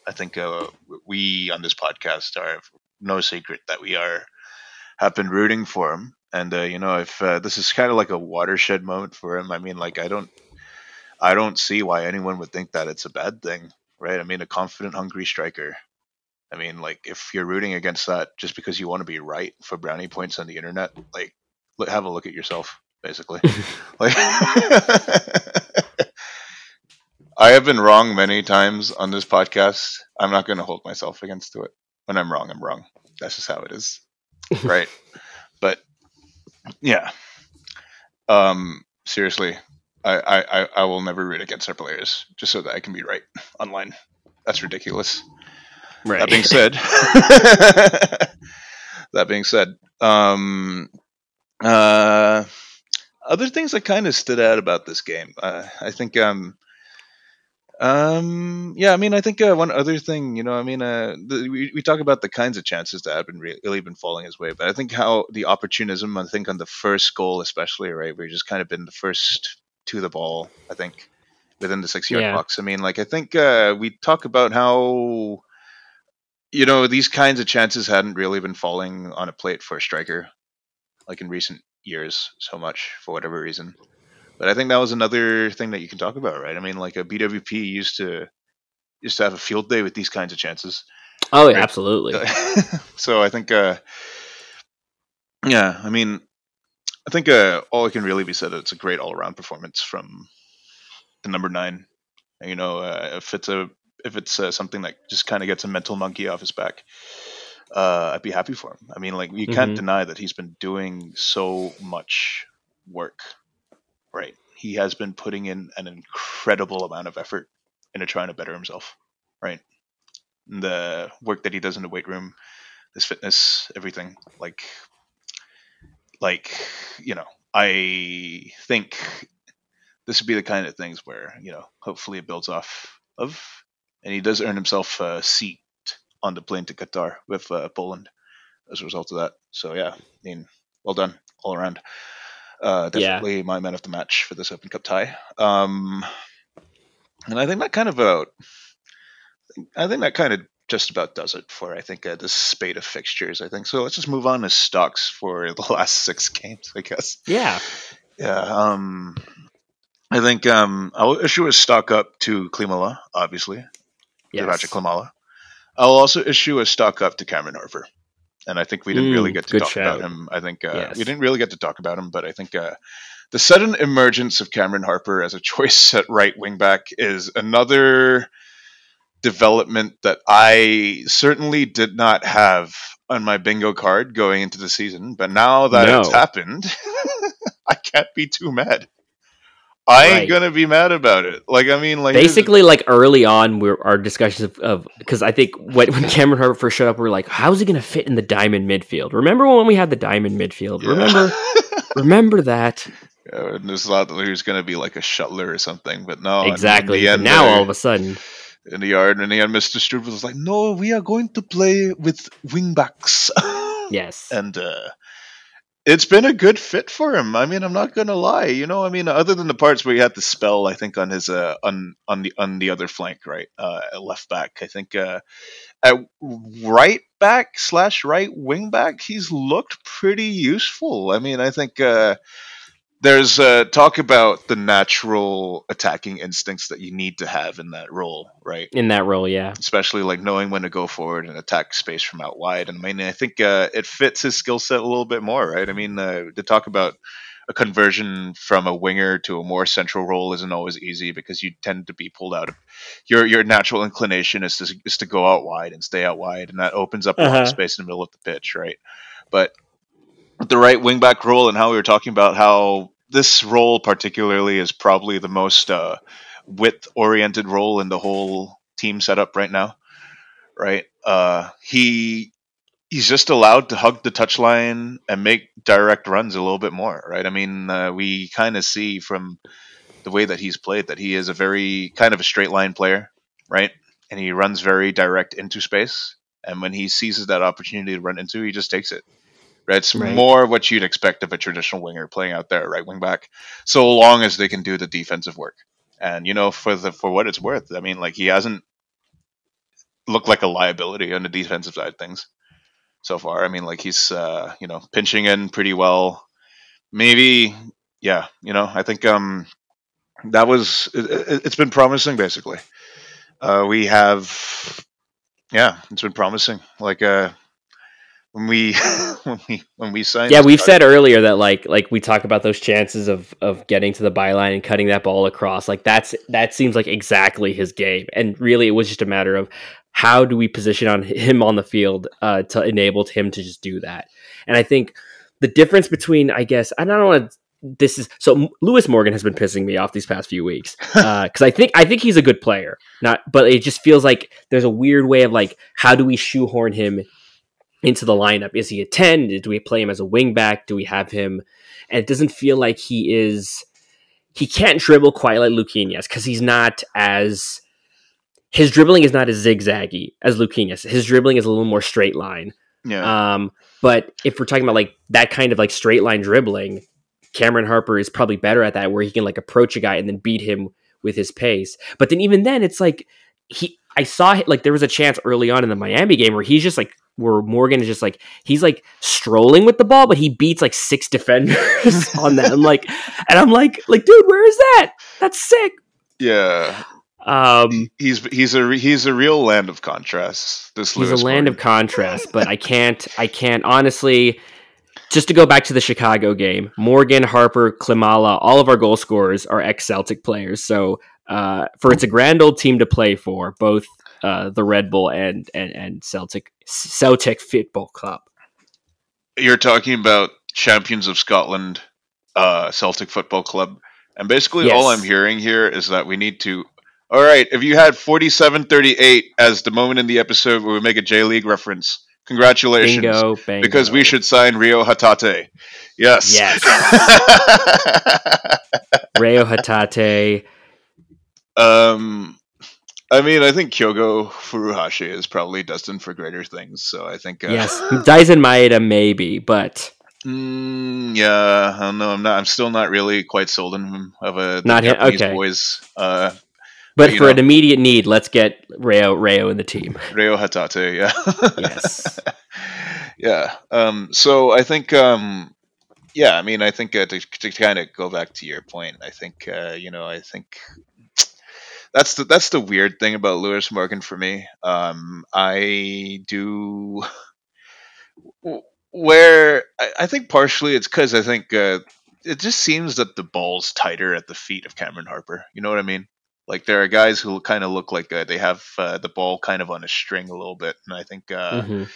I think uh, we on this podcast are no secret that we are have been rooting for him, and uh, you know, if uh, this is kind of like a watershed moment for him, I mean, like I don't, I don't see why anyone would think that it's a bad thing, right? I mean, a confident, hungry striker. I mean, like if you're rooting against that just because you want to be right for brownie points on the internet, like look, have a look at yourself, basically. like I have been wrong many times on this podcast. I'm not going to hold myself against to it. When I'm wrong, I'm wrong. That's just how it is, right? yeah, um, seriously, I, I I I will never root against our players just so that I can be right online. That's ridiculous. right. That being said, that being said, um, uh, other things that kind of stood out about this game, uh, I think, um, um, yeah, I mean, I think uh, one other thing, you know, I mean, uh, the, we we talk about the kinds of chances that have been re- really been falling his way, but I think how the opportunism, I think on the first goal especially, right, where just kind of been the first to the ball, I think within the six yard Yeah. box. I mean, like I think uh, we talk about how you know these kinds of chances hadn't really been falling on a plate for a striker like in recent years so much for whatever reason but i think that was another thing that you can talk about right i mean like a bwp used to used to have a field day with these kinds of chances oh, yeah, right. absolutely. so i think uh yeah i mean i think uh all it can really be said it's a great all-around performance from the number nine you know uh, if it's a if it's uh, something that just kind of gets a mental monkey off his back uh i'd be happy for him i mean like you can't Mhm. deny that he's been doing so much work right. He has been putting in an incredible amount of effort into trying to better himself. Right. The work that he does in the weight room his fitness everything. Like like you know i think this would be the kind of things where you know hopefully it builds off of and he does earn himself a seat on the plane to qatar with uh, poland as a result of that. So yeah i mean well done all around uh, Yeah. definitely my man of the match for this open cup tie um, and i think that kind of about i think that kind of just about does it for I think uh, this spate of fixtures. I think so. Let's just move on to stocks for the last six games. I guess. Yeah. Yeah. Um, I think um, I'll issue a stock up to Klimala, obviously, to Yes. Patrick Klimala. I'll also issue a stock up to Cameron Harper, and I think we didn't really Mm, get to talk about him. I think uh, Yes. we didn't really get to talk about him, but I think uh, the sudden emergence of Cameron Harper as a choice at right wing back is another development that I certainly did not have on my bingo card going into the season. But now that No. it's happened, I can't be too mad. I ain't Right. gonna be mad about it. Like I mean, like Basically, like early on, we're our discussions of because I think when, when Cameron Harper first showed up, we are like, "How's he going to fit in the diamond midfield?" Remember when we had the diamond midfield? Yeah. Remember, remember that Yeah, and there's a lot that he going to be like a shuttler or something, but no. exactly. the end now all of a sudden, in the yard, and the end, Mr. Struber was like, "No, we are going to play with wingbacks," yes, and uh, it's been a good fit for him. I mean, I'm not to lie. You know, I mean, other than the parts where he had the spell, I think on his uh, on on the on the other flank, right, uh, left back, I think uh, at right back slash right wing back, he's looked pretty useful. I mean, I think. Uh, there's uh, talk about the natural attacking instincts that you need to have in that role, right? In that role, yeah. Especially like knowing when to go forward and attack space from out wide. And I mean, I think uh, it fits his skill set a little bit more, right? I mean, uh, to talk about a conversion from a winger to a more central role isn't always easy because you tend to be pulled out of your your natural inclination is to is to go out wide and stay out wide, and that opens up a lot Uh-huh. of space in the middle of the pitch, right? But the right wing back role and how we were talking about how this role particularly is probably the most uh, width oriented role in the whole team setup right now right? Uh, he he's just allowed to hug the touchline and make direct runs a little bit more right? I mean uh, we kind of see from the way that he's played that he is a very kind of a straight line player right? And he runs very direct into space. And when he seizes that opportunity to run into he just takes it right? It's Right. more what you'd expect of a traditional winger playing out there, right wing back, so long as they can do the defensive work. And you know, for the for what it's worth, I mean, like he hasn't looked like a liability on the defensive side of things so far. I mean, like he's uh, you know pinching in pretty well. Maybe, yeah, you know, I think um that was it, it, it's been promising basically. Uh, we have, yeah, it's been promising. Like uh, when we when we when we signed, Yeah, we've said earlier that like like we talk about those chances of of getting to the byline and cutting that ball across. Like that's that seems like exactly his game. And really, it was just a matter of how do we position on him on the field uh, to enable him to just do that. And I think the difference between I guess I don't know. This is so. Lewis Morgan has been pissing me off these past few weeks because I think I think he's a good player. Not, but it just feels like there's a weird way of like how do we shoehorn him into the lineup? Is he a 10? Do we play him as a wing back? Do we have him? And it doesn't feel like he is. He can't dribble quite like Luquinhas because he's not as. His dribbling is not as zigzaggy as Luquinhas. His dribbling is a little more straight line. yeah, Um, but if we're talking about like that kind of like straight line dribbling, Cameron Harper is probably better at that, where he can like approach a guy and then beat him with his pace. But then even then, it's like he. I saw like there was a chance early on in the Miami game where he's just like where Morgan is just like he's like strolling with the ball, but he beats like six defenders on that. I'm like, and I'm like, like dude, where is that? That's sick. yeah. Um, He's he's a he's a real land of contrasts. This he's Lewis a land of Morgan. contrast, but I can't, I can't honestly. Just to go back to the Chicago game, Morgan, Harper, Klimala, all of our goal scorers are ex Celtic players. So uh, for it's a grand old team to play for, both uh, the Red Bull and and and Celtic Celtic Football Club. You're talking about champions of Scotland, uh, Celtic Football Club, and basically all I'm hearing here is that we need to. All right, if you had 47-38 as the moment in the episode where we make a J League reference, congratulations, Bingo, bango. because we should sign Reo Hatate. Yes. Yes. Reo Hatate. Um, I mean, I think Kyogo Furuhashi is probably destined for greater things. So I think, uh, Yes, Daizen Maeda maybe, but Mm, yeah, I don't know. I'm not. I'm still not really quite sold on him of a Not him? Okay. boys. Uh, but you for know. an immediate need, let's get Reo Reo in the team. Reo Hatate. Yeah. Yes. yeah. Um. So I think. Um. Yeah. I mean, I think uh, to, to kind of go back to your point, I think. Uh, you know, I think. That's the that's the weird thing about Lewis Morgan for me. Um, I do where I, I think partially it's because I think uh, it just seems that the ball's tighter at the feet of Cameron Harper. You know what I mean? Like there are guys who kind of look like uh, they have uh, the ball kind of on a string a little bit, and I think uh, Mhm.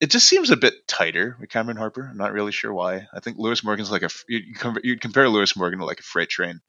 it just seems a bit tighter with Cameron Harper. I'm not really sure why. I think Lewis Morgan's like a you'd compare Lewis Morgan to like a freight train,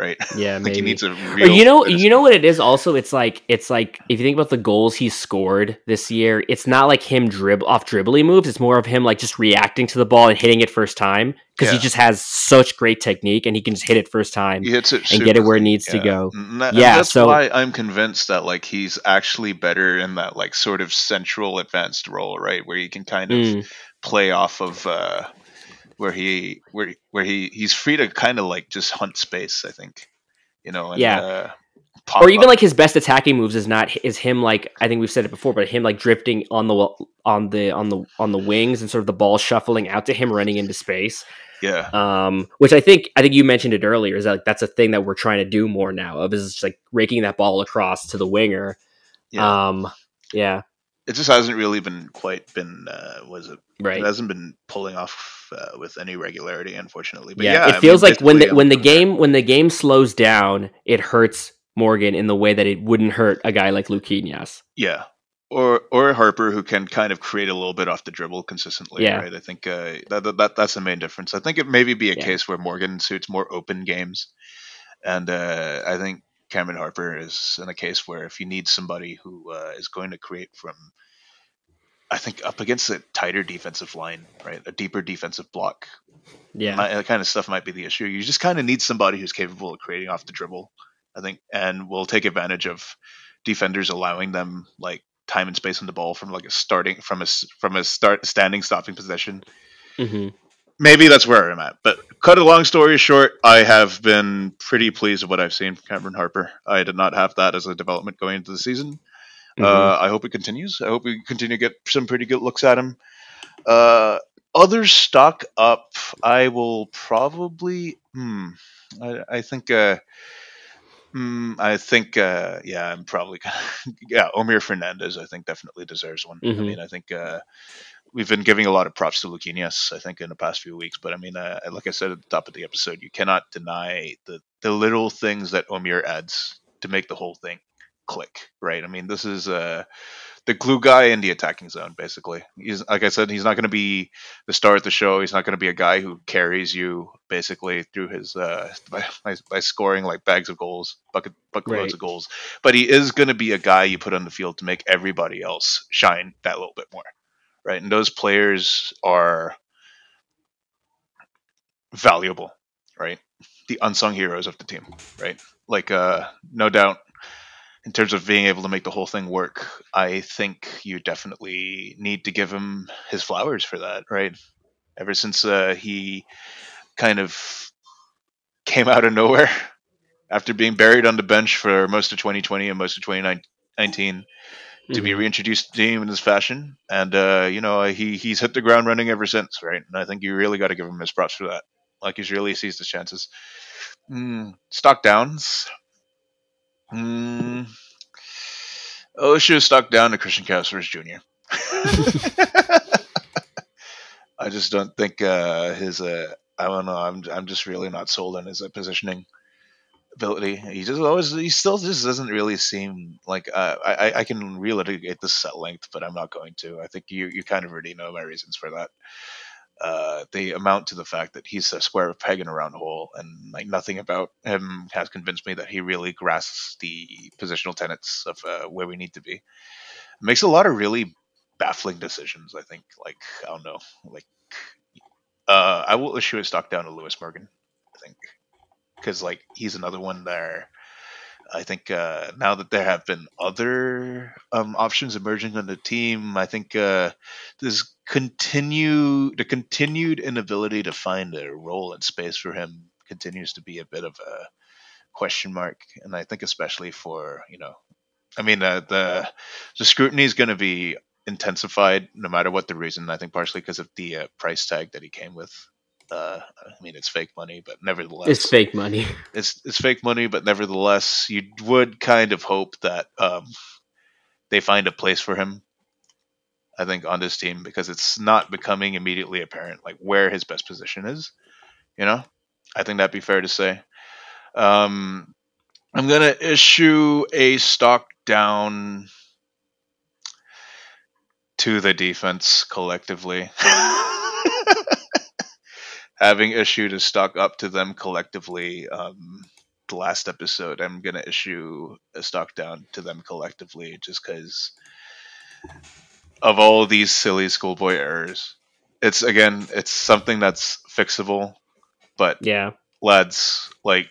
right? Yeah, like maybe. he needs a Or you know, finish. you know what it is. Also, it's like it's like if you think about the goals he scored this year, it's not like him dribble off dribbling moves. It's more of him like just reacting to the ball and hitting it first time because he just has such great technique and he can just hit it first time. He hits it and get it where it needs to go. And that- Yeah, that's so- why I'm convinced that like he's actually better in that like sort of central advanced role, right, where he can kind of Mm, play off of uh, where he where where he he's free to kind of like just hunt space. I think, you know, and, Yeah. uh, or even up. like his best attacking moves is not is him like I think we've said it before, but him like drifting on the on the on the on the wings and sort of the ball shuffling out to him running into space. Yeah. Um, which I think I think you mentioned it earlier is that like, that's a thing that we're trying to do more now of is just, like raking that ball across to the winger. Yeah. Um, yeah, it just hasn't really been quite been uh, was it right. it hasn't been pulling off uh, with any regularity unfortunately but yeah, yeah, it I feels mean, like when the when the game when the game slows down, it hurts Morgan in the way that it wouldn't hurt a guy like Luquinhas. yeah or or Harper who can kind of create a little bit off the dribble consistently Yeah. right I think uh, that, that- that that's the main difference I think it maybe be a Yeah. case where Morgan suits more open games and uh, I think Cameron Harper is in a case where if you need somebody who uh, is going to create from I think up against a tighter defensive line, right? A deeper defensive block. Yeah, might- that kind of stuff might be the issue. You just kind of need somebody who's capable of creating off the dribble, I think, and will take advantage of defenders allowing them like time and space on the ball from like a starting from a from a start standing stopping position. hmm Maybe that's where I'm at. But cut a long story short, I have been pretty pleased with what I've seen from Cameron Harper. I did not have that as a development going into the season. Mm-hmm. Uh, I hope it continues. I hope we continue to get some pretty good looks at him. Uh, other stock up, I will probably. Hmm, I, I think. Uh, hmm, I think. Uh, yeah, I'm probably. Gonna, yeah, Omir Fernandez. I think definitely deserves one. I Mhm. mean, I think. Uh, We've been giving a lot of props to Luquinhas, I think, in the past few weeks. But I mean, uh, like I said at the top of the episode, you cannot deny the the little things that Omir adds to make the whole thing click, right? I mean, this is uh, the glue guy in the attacking zone, basically. He's like I said, he's not going to be the star at the show. He's not going to be a guy who carries you basically through his uh, by, by, by scoring like bags of goals, bucket bucket loads of goals. But he is going to be a guy you put on the field to make everybody else shine that little bit more, right? And those players are valuable, right? The unsung heroes of the team, right? Like, uh, no doubt, in terms of being able to make the whole thing work, I think you definitely need to give him his flowers for that, right? Ever since uh, he kind of came out of nowhere after being buried on the bench for most of 2020 and most of 2019 to be Mhm. reintroduced to team in this fashion, and uh, you know he he's hit the ground running ever since, right? And I think you really got to give him his props for that. Like he's really seized his chances. Mm, stock downs. Mm, oh, have stuck down to Cristian Casseres Jr. I just don't think uh, his. Uh, I don't know. I'm I'm just really not sold on his uh, positioning ability. He just always. He still just doesn't really seem like. Uh, I I- can relitigate this at length, but I'm not going to. I think you you kind of already know my reasons for that. Uh, they amount to the fact that he's a square peg in a round hole, and like nothing about him has convinced me that he really grasps the positional tenets of uh, where we need to be. Makes a lot of really baffling decisions. I think, like I don't know, like uh, I will issue a stock down to Lewis Morgan. I think because like he's another one there. I think uh, now that there have been other um, options emerging on the team, I think uh, this continue the continued inability to find a role and space for him continues to be a bit of a question mark, and I think especially for you know, I mean uh, the the scrutiny is going to be intensified no matter what the reason. I think partially because of the uh, price tag that he came with. Uh, I mean, it's fake money, but nevertheless, It's fake money. it's it's fake money, but nevertheless, you would kind of hope that um, they find a place for him. I think on this team because it's not becoming immediately apparent like where his best position is. You know, I think that'd be fair to say. Um, I'm gonna issue a stock down to the defense collectively. Having issued a stock up to them collectively um, the last episode, I'm gonna issue a stock down to them collectively just because of all these silly schoolboy errors. It's again, it's something that's fixable, but Yeah. lads, like,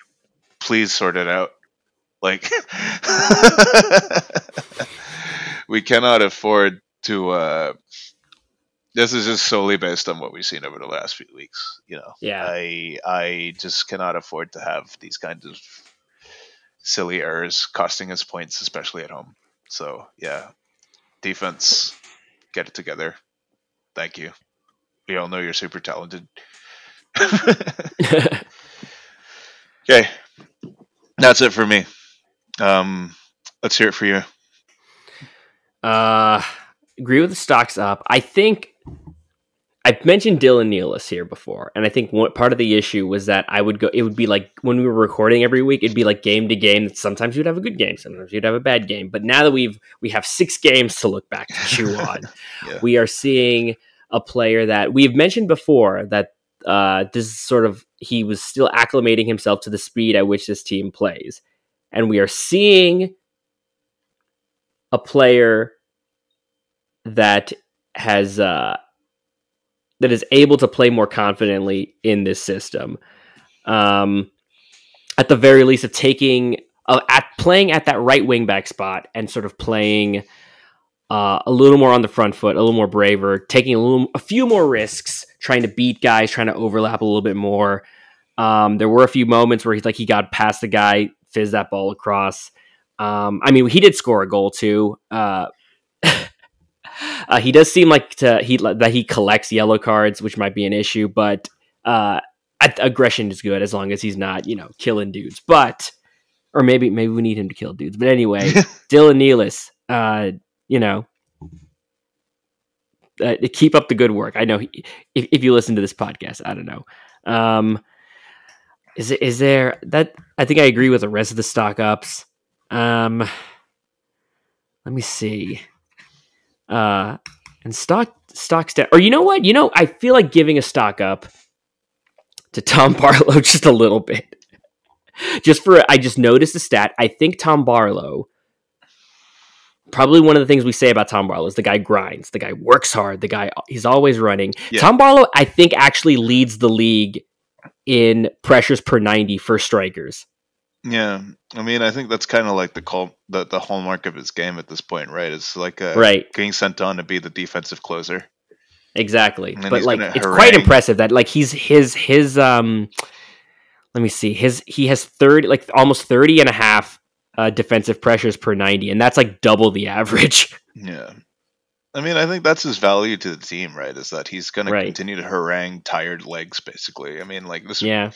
please sort it out. Like, we cannot afford to. Uh, this is just solely based on what we've seen over the last few weeks. You know, Yeah. I I just cannot afford to have these kinds of silly errors costing us points, especially at home. So yeah, defense, get it together. Thank you. We all know you're super talented. okay, that's it for me. Um, let's hear it for you. Uh, agree with the stocks up. I think I've mentioned Dylan Nealis here before, and I think part of the issue was that I would go. It would be like when we were recording every week, it'd be like game to game. Sometimes you'd have a good game, sometimes you'd have a bad game. But now that we've we have six games to look back to chew on, yeah. we are seeing a player that we've mentioned before that uh, this is sort of he was still acclimating himself to the speed at which this team plays, and we are seeing a player that has uh, that is able to play more confidently in this system. Um, at the very least, of taking uh, at playing at that right wing back spot and sort of playing uh, a little more on the front foot, a little more braver, taking a little a few more risks, trying to beat guys, trying to overlap a little bit more. Um, there were a few moments where he's like he got past the guy, fizzed that ball across. Um, I mean, he did score a goal too. Uh, uh, he does seem like to, he that he collects yellow cards, which might be an issue, but uh, aggression is good as long as he's not, you know, killing dudes. But or maybe maybe we need him to kill dudes. But anyway, Dylan Nealis, uh, you know, uh, keep up the good work. I know he, if, if you listen to this podcast, I don't know. Um, is is there that I think I agree with the rest of the stock ups. Um, let me see. Uh, and stock stocks down. Or you know what? You know, I feel like giving a stock up to Tom Barlow just a little bit. just for I just noticed the stat. I think Tom Barlow. Probably one of the things we say about Tom Barlow is the guy grinds, the guy works hard, the guy he's always running. Yeah. Tom Barlow, I think, actually leads the league in pressures per ninety for strikers. Yeah, I mean, I think that's kind of like the call, the the hallmark of his game at this point, right? It's like uh, right getting sent on to be the defensive closer. Exactly, but like it's harangue. quite impressive that like he's his his um. Let me see. His he has thirty like almost 30 and a half uh, defensive pressures per ninety, and that's like double the average. Yeah, I mean, I think that's his value to the team, right? Is that he's going right. to continue to harangue tired legs, basically. I mean, like this yeah.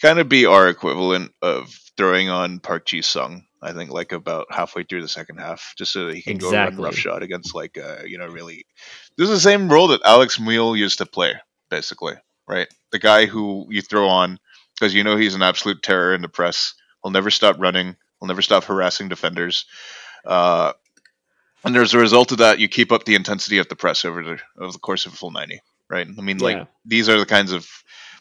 kind of be our equivalent of throwing on Park Ji Sung. I think like about halfway through the second half, just so that he can exactly. go run roughshod against like uh, you know really. This is the same role that Alex Muyl used to play, basically, right? The guy who you throw on because you know he's an absolute terror in the press. He'll never stop running. He'll never stop harassing defenders. Uh, and as a result of that, you keep up the intensity of the press over the over the course of a full ninety, right? I mean, like yeah. these are the kinds of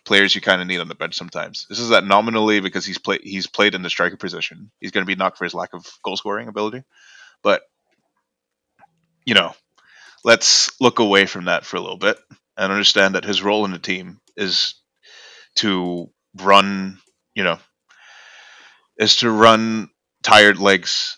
players you kind of need on the bench sometimes. This is that nominally because he's played he's played in the striker position. He's going to be knocked for his lack of goal scoring ability, but you know, let's look away from that for a little bit and understand that his role in the team is to run, you know, is to run tired legs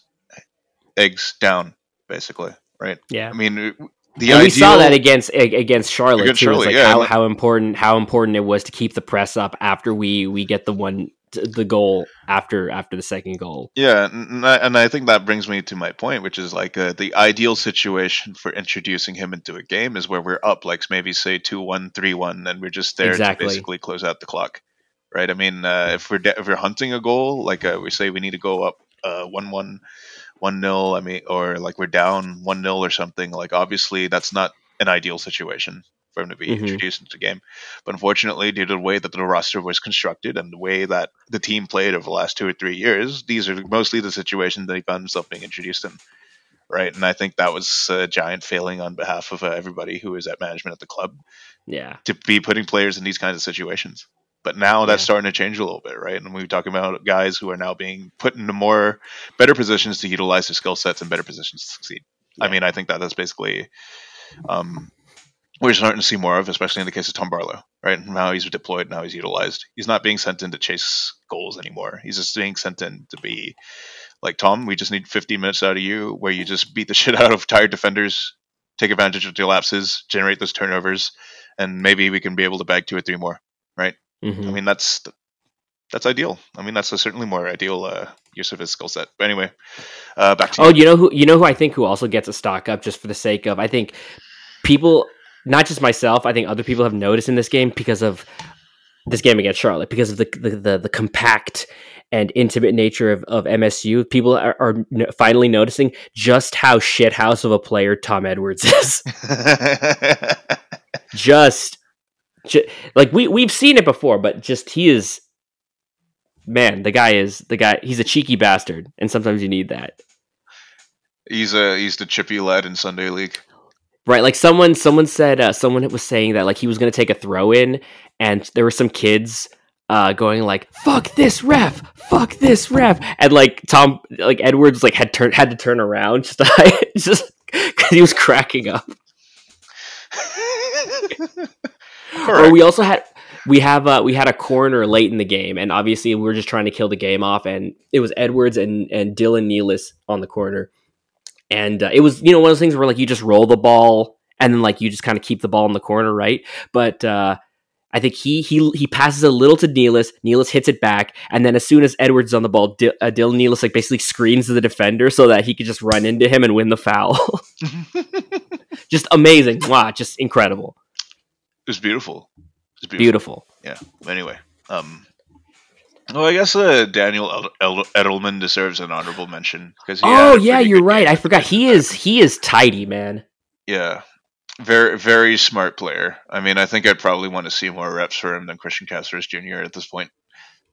eggs down basically, right? Yeah. I mean, the ideal, we saw that against against Charlotte against too. Charlotte, like yeah, how, how important how important it was to keep the press up after we we get the one the goal after after the second goal. Yeah, and I, and I think that brings me to my point, which is like uh, the ideal situation for introducing him into a game is where we're up, like maybe say two one, three one, and we're just there exactly. to basically close out the clock, right? I mean, uh, if we're de- if we're hunting a goal, like uh, we say, we need to go up uh, one one one nil. I mean, or like we're down one nil or something. Like obviously that's not an ideal situation for him to be mm-hmm. introduced into the game. But unfortunately, due to the way that the roster was constructed and the way that the team played over the last two or three years, these are mostly the situations that he found himself being introduced in. Right, and I think that was a giant failing on behalf of uh, everybody who is at management at the club. Yeah, to be putting players in these kinds of situations. But now that's yeah. starting to change a little bit, right? And we're talking about guys who are now being put into more better positions to utilize their skill sets and better positions to succeed. Yeah. I mean, I think that that's basically um, we're starting to see more of, especially in the case of Tom Barlow, right? Now he's deployed, now he's utilized. He's not being sent in to chase goals anymore. He's just being sent in to be like Tom. We just need 15 minutes out of you where you just beat the shit out of tired defenders, take advantage of the lapses, generate those turnovers, and maybe we can be able to bag two or three more, right? Mm-hmm. I mean, that's that's ideal. I mean, that's a certainly more ideal uh, use of his skill set. But anyway, uh, back to oh, you. you know who you know who I think who also gets a stock up just for the sake of I think people, not just myself, I think other people have noticed in this game because of this game against Charlotte because of the the, the, the compact and intimate nature of, of MSU. People are, are finally noticing just how shithouse of a player Tom Edwards is. just, just like we we've seen it before, but just he is man. The guy is the guy. He's a cheeky bastard, and sometimes you need that. He's a he's the chippy lad in Sunday League. Right, like someone someone said uh, someone was saying that like he was going to take a throw in, and there were some kids uh, going like "fuck this ref, fuck this ref," and like Tom like Edwards like had turned had to turn around just to, just because he was cracking up. or we also had we have uh, we had a corner late in the game, and obviously we were just trying to kill the game off, and it was Edwards and and Dylan Nealis on the corner and uh, it was you know one of those things where like you just roll the ball and then like you just kind of keep the ball in the corner, right? But uh, I think he he he passes a little to Nealis. Nealis hits it back, and then as soon as Edwards is on the ball, D- uh, Dylan Nealis like basically screens the defender so that he could just run into him and win the foul. just amazing! Wow, just incredible. It was beautiful. It was beautiful. beautiful. Yeah. Anyway, um, well, I guess uh, Daniel Edelman deserves an honorable mention because. Oh yeah, you're right. I forgot he is he is tidy, man. Yeah, very very smart player. I mean, I think I'd probably want to see more reps for him than Cristian Casseres Jr. at this point.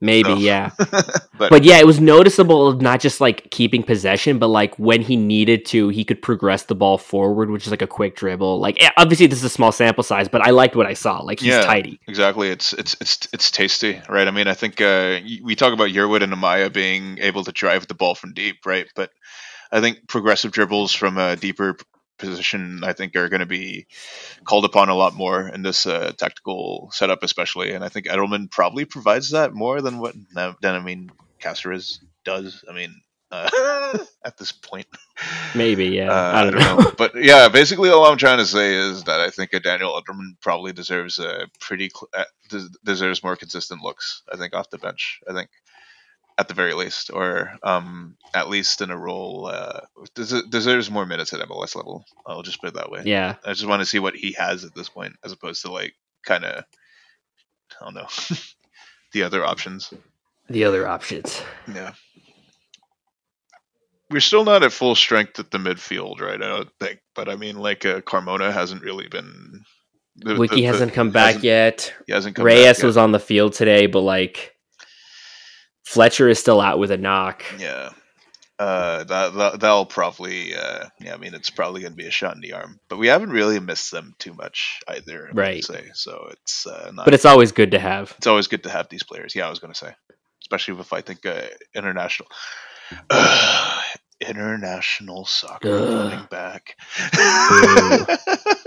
Maybe, yeah. but, but yeah, it was noticeable not just like keeping possession, but like when he needed to, he could progress the ball forward, which is like a quick dribble. Like obviously this is a small sample size, but I liked what I saw. Like he's yeah, tidy. Exactly. It's it's it's it's tasty, right? I mean, I think uh, we talk about Yearwood and Amaya being able to drive the ball from deep, right? But I think progressive dribbles from a deeper position, I think, are going to be called upon a lot more in this uh, tactical setup, especially. And I think Edelman probably provides that more than what than I mean Casseres does. I mean, uh, at this point, maybe yeah. Uh, I, don't I don't, know. but yeah, basically all I'm trying to say is that I think a Daniel Edelman probably deserves a pretty cl- uh, deserves more consistent looks. I think off the bench. I think at the very least, or um, at least in a role uh, des- deserves more minutes at MLS level. I'll just put it that way. Yeah, I just want to see what he has at this point, as opposed to like kind of, I don't know, the other options. The other options. Yeah. We're still not at full strength at the midfield, right? I don't think, but I mean, like uh, Carmona hasn't really been. The, Wiki the, the, hasn't come back hasn't, yet. He hasn't come Reyes was on the field today, but like Fletcher is still out with a knock. Yeah. Uh, that, that that'll probably uh, yeah I mean it's probably gonna be a shot in the arm but we haven't really missed them too much either I right. say. So it's uh, not, but it's always good to have. It's always good to have these players. Yeah I was gonna say. Especially if I think uh, international international soccer coming back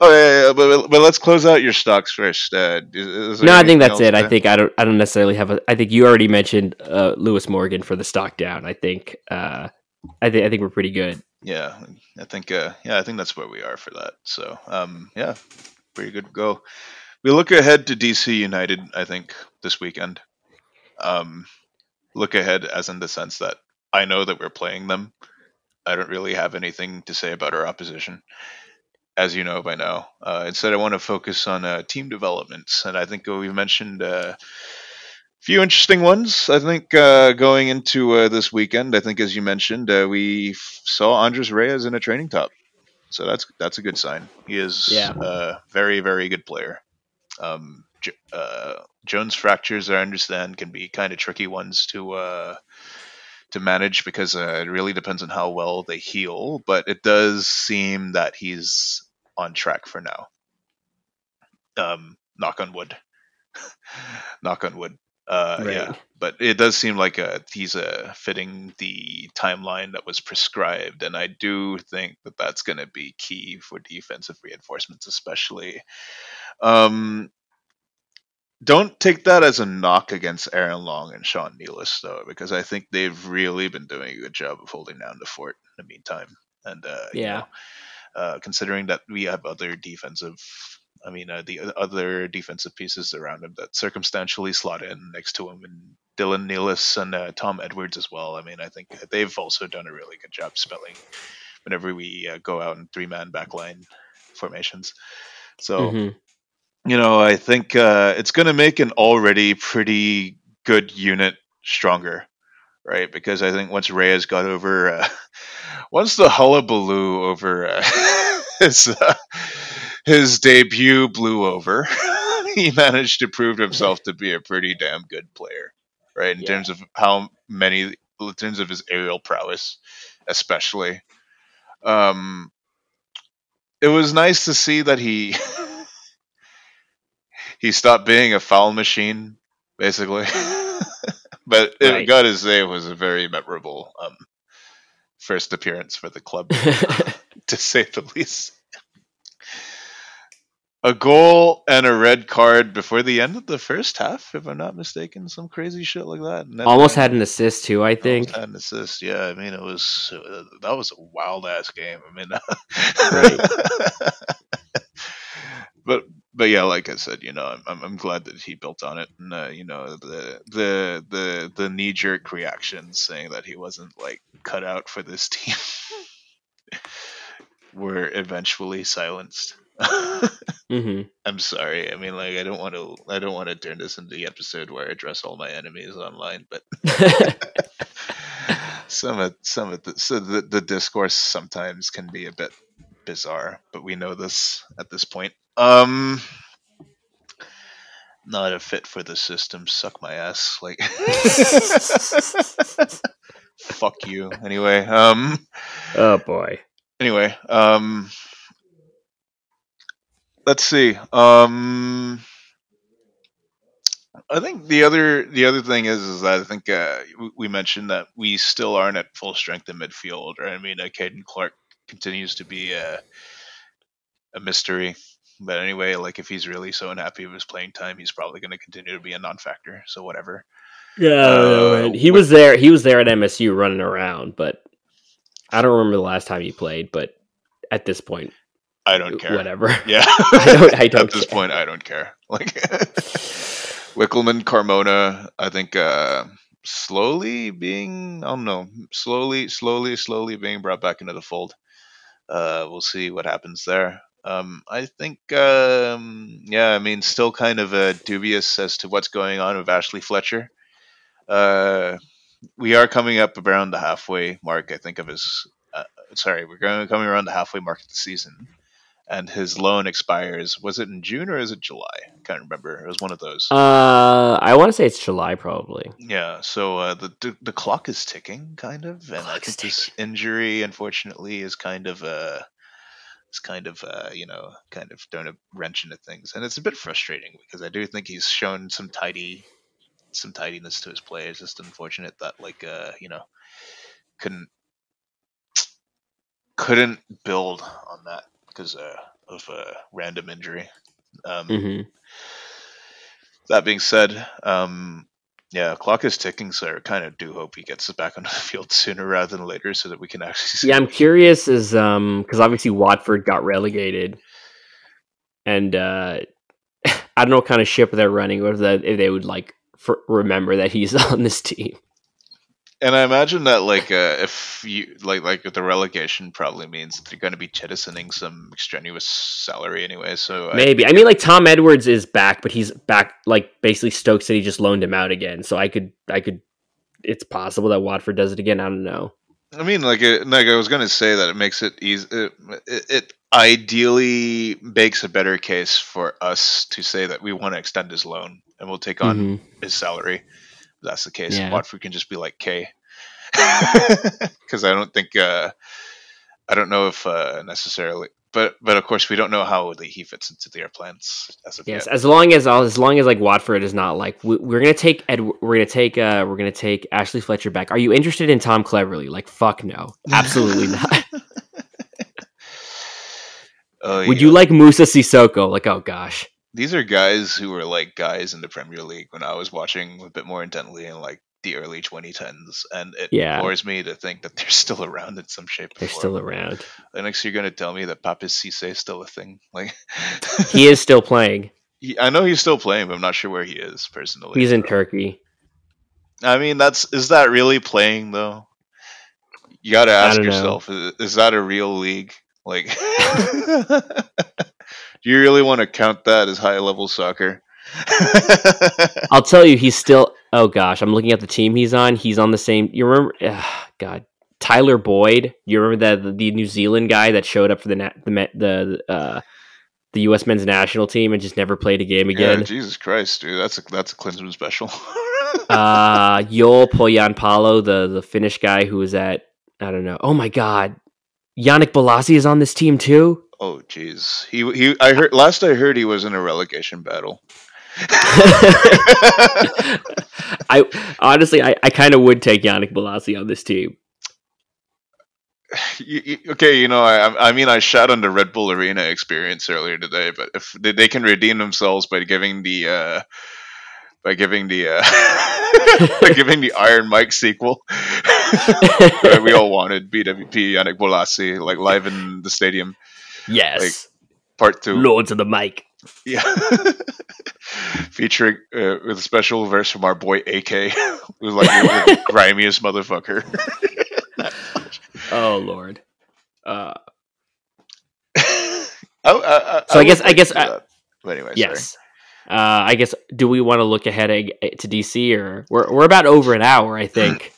Oh yeah, yeah, but but let's close out your stocks first. Uh, is, no, I think that's it. I think I don't I don't necessarily have a. I think you already mentioned uh, Lewis Morgan for the stock down. I think uh, I think I think we're pretty good. Yeah, I think uh, yeah, I think that's where we are for that. So um, yeah, pretty good go. We look ahead to DC United. I think this weekend. Um, look ahead as in the sense that I know that we're playing them. I don't really have anything to say about our opposition as you know by now. Uh, instead, I want to focus on uh, team developments, and I think we've mentioned uh, a few interesting ones. I think uh, going into uh, this weekend, I think as you mentioned, uh, we f- saw Andres Reyes in a training top, so that's that's a good sign. He is yeah. a very very good player. Um, J- Jones fractures, I understand, can be kind of tricky ones to to manage because uh, it really depends on how well they heal. But it does seem that he's on track for now. Um, knock on wood. knock on wood. Uh, right. Yeah, but it does seem like uh, he's uh, fitting the timeline that was prescribed, and I do think that that's going to be key for defensive reinforcements, especially. Um, don't take that as a knock against Aaron Long and Sean Nealis, though, because I think they've really been doing a good job of holding down the fort in the meantime. And uh, yeah, you know, uh, considering that we have other defensive, I mean, uh, the other defensive pieces around him that circumstantially slot in next to him, and Dylan Nealis and uh, Tom Edwards as well. I mean, I think they've also done a really good job spelling whenever we uh, go out in three man backline formations. So. Mm-hmm. you know, I think uh, it's going to make an already pretty good unit stronger, right? Because I think once Reyes got over, uh, once the hullabaloo over uh, his uh, his debut blew over, he managed to prove himself to be a pretty damn good player, right? In Yeah. terms of how many, in terms of his aerial prowess, especially. Um, it was nice to see that he he stopped being a foul machine, basically. but it, Right. got to say, it was a very memorable um, first appearance for the club, to say the least. A goal and a red card before the end of the first half, if I'm not mistaken. Some crazy shit like that. And Almost had an assist too, I Almost think. had an assist. Yeah, I mean, it was uh, that was a wild ass game. I mean, but but yeah, like I said, you know, I'm I'm, glad that he built on it, and uh, you know, the the the the knee jerk reactions saying that he wasn't like cut out for this team were eventually silenced. hmm I'm sorry. I mean, like, I don't want to. I don't want to turn this into the episode where I address all my enemies online, but some of some of the so the, the discourse sometimes can be a bit bizarre, but we know this at this point. Um, not a fit for the system. Suck my ass. Like, fuck you. Anyway, um, oh boy. anyway, um, let's see. Um, I think the other the other thing is is that I think uh, we mentioned that we still aren't at full strength in midfield. Right? I mean, uh, Caden Clark continues to be a, a mystery. But anyway, like if he's really so unhappy with his playing time, he's probably going to continue to be a non-factor. So whatever. Yeah, Uh, he was there. He was there at MSU running around, but I don't remember the last time he played. But at this point, I don't care. whatever. Yeah. I don't- I don't At this care. point, I don't care. Like Wikelman, Carmona, I think uh, slowly being, I don't know, slowly, slowly, slowly being brought back into the fold. Uh, we'll see what happens there. Um, I think, um, yeah, I mean, still kind of uh, dubious as to what's going on with Ashley Fletcher. Uh, we are coming up around the halfway mark, I think, of his. Uh, sorry, we're going coming around the halfway mark of the season, and his loan expires. Was it in June or is it July? I can't remember. It was one of those. Uh, I want to say it's July, probably. Yeah, so uh, the, the the clock is ticking, kind of, and I think this injury, unfortunately, is kind of uh, is kind of uh, you know, kind of thrown a wrench into things, and it's a bit frustrating because I do think he's shown some tidy, some tidiness to his play. It's just unfortunate that like uh, you know, couldn't couldn't build on that because uh, of a random injury. Um, hmm that being said, um, yeah, clock is ticking, so I kind of do hope he gets back onto the field sooner rather than later, so that we can actually. Yeah, I'm curious, is um, because obviously Watford got relegated, and uh, I don't know what kind of ship they're running, if, that, if they would like for, remember that he's on this team. And I imagine that, like, uh, if you like, like the relegation probably means that they're going to be jettisoning some extraneous salary anyway. So Maybe. I mean, like Tom Edwards is back, but he's back. Like basically, Stoke City just loaned him out again. So I could, I could. It's possible that Watford does it again. I don't know. I mean, like, it, like I was going to say that it makes it easy. It, it, it ideally makes a better case for us to say that we want to extend his loan and we'll take on Mhm. his salary. If that's the case. Yeah. Watford can just be like K, because I don't think uh, I don't know if uh, necessarily, but but of course we don't know how he fits into their plans as of Yes, yet. as long as as long as like Watford is not like we, we're gonna take Ed, we're gonna take uh we're gonna take Ashley Fletcher back. Are you interested in Tom Cleverley? Like fuck no, absolutely not. Oh, Would yeah. you like Moussa Sissoko? Like oh gosh, These are guys who were like guys in the Premier League when I was watching a bit more intently in like the early 2010s, and it Yeah. bores me to think that they're still around in some shape. or form. they're still around. The next you're gonna tell me that Papiss Cisse is still a thing. Like He is still playing. He- I know he's still playing, but I'm not sure where he is personally. He's in Turkey. I mean, that's is that really playing though? You got to ask yourself: is, is that a real league? Like, do you really want to count that as high level soccer? I'll tell you, he's still. Oh gosh, I'm looking at the team he's on. He's on the same. You remember? Uh, God, Tyler Boyd. You remember that the New Zealand guy that showed up for the the the uh, the U.S. men's national team and just never played a game again. Yeah, Jesus Christ, dude, that's a that's a Klinsmann special. uh, Joel Pohjanpalo, the the Finnish guy who was at I don't know. Oh my God, Yannick Bolasie is on this team too. Oh jeez, he he. I heard last I heard he was in a relegation battle. I honestly, I, I kind of would take Yannick Bolasie on this team. You, you, okay, you know, I, I mean, I shot on the Red Bull Arena experience earlier today, but if they, they can redeem themselves by giving the uh, by giving the uh, by giving the Iron Mike sequel, we all wanted BWP Yannick Bolasie like live in the stadium. Yes, like, part two, Lords of the Mic. Yeah, featuring uh, with a special verse from our boy AK, who's like the grimiest motherfucker. oh lord. Uh, I, I, so I, guess I guess I, but anyway, yes. Uh, I guess do we want to look ahead to DC or we're we're about over an hour, I think.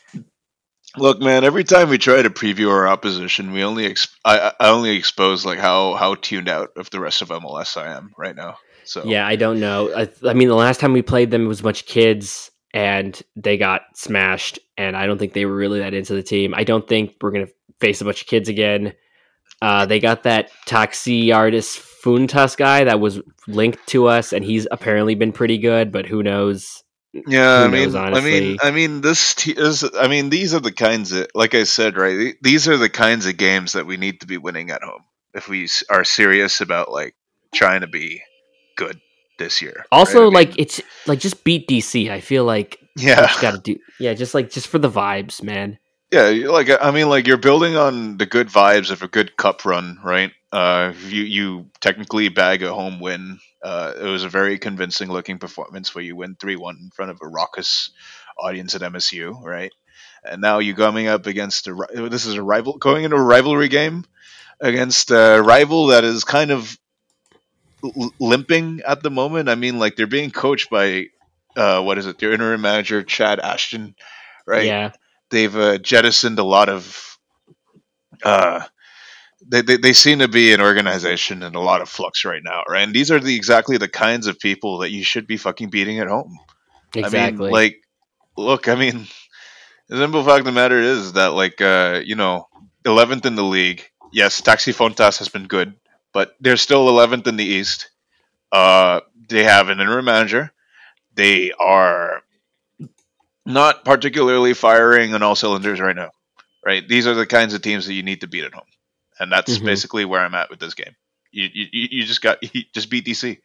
Look, man. Every time we try to preview our opposition, we only exp- I, I only expose like how how tuned out of the rest of MLS I am right now. So yeah, I don't know. I, I mean, the last time we played them, it was a bunch of kids, and they got smashed. And I don't think they were really that into the team. I don't think we're gonna face a bunch of kids again. Uh, they got that Taxiarchis Fountas guy that was linked to us, and he's apparently been pretty good. But who knows? Yeah, I mean, I mean, I mean, this t- is. I mean, these are the kinds of, like I said, right? These are the kinds of games that we need to be winning at home if we are serious about like trying to be good this year. Also, right? like mean, it's like just beat DC. I feel like yeah, got to do yeah, just like just for the vibes, man. Yeah, like I mean, like you're building on the good vibes of a good cup run, right? Uh, you you technically bag a home win. Uh, it was a very convincing looking performance where you win three one in front of a raucous audience at MSU, right? And now you're coming up against a this is a rival going into a rivalry game against a rival that is kind of limping at the moment. I mean, like they're being coached by uh, what is it? Their interim manager Chad Ashton, right? Yeah they've uh, jettisoned a lot of. Uh, they, they, they seem to be an organization in a lot of flux right now, right? And these are the exactly the kinds of people that you should be fucking beating at home. Exactly. I mean, like, look, I mean, the simple fact of the matter is that, like, uh, you know, eleventh in the league. Yes, Taxi Fountas has been good, but they're still eleventh in the East. Uh, they have an interim manager. They are not particularly firing on all cylinders right now. Right, these are the kinds of teams that you need to beat at home, and that's mm-hmm. basically where I'm at with this game. You you, you just got you just beat DC.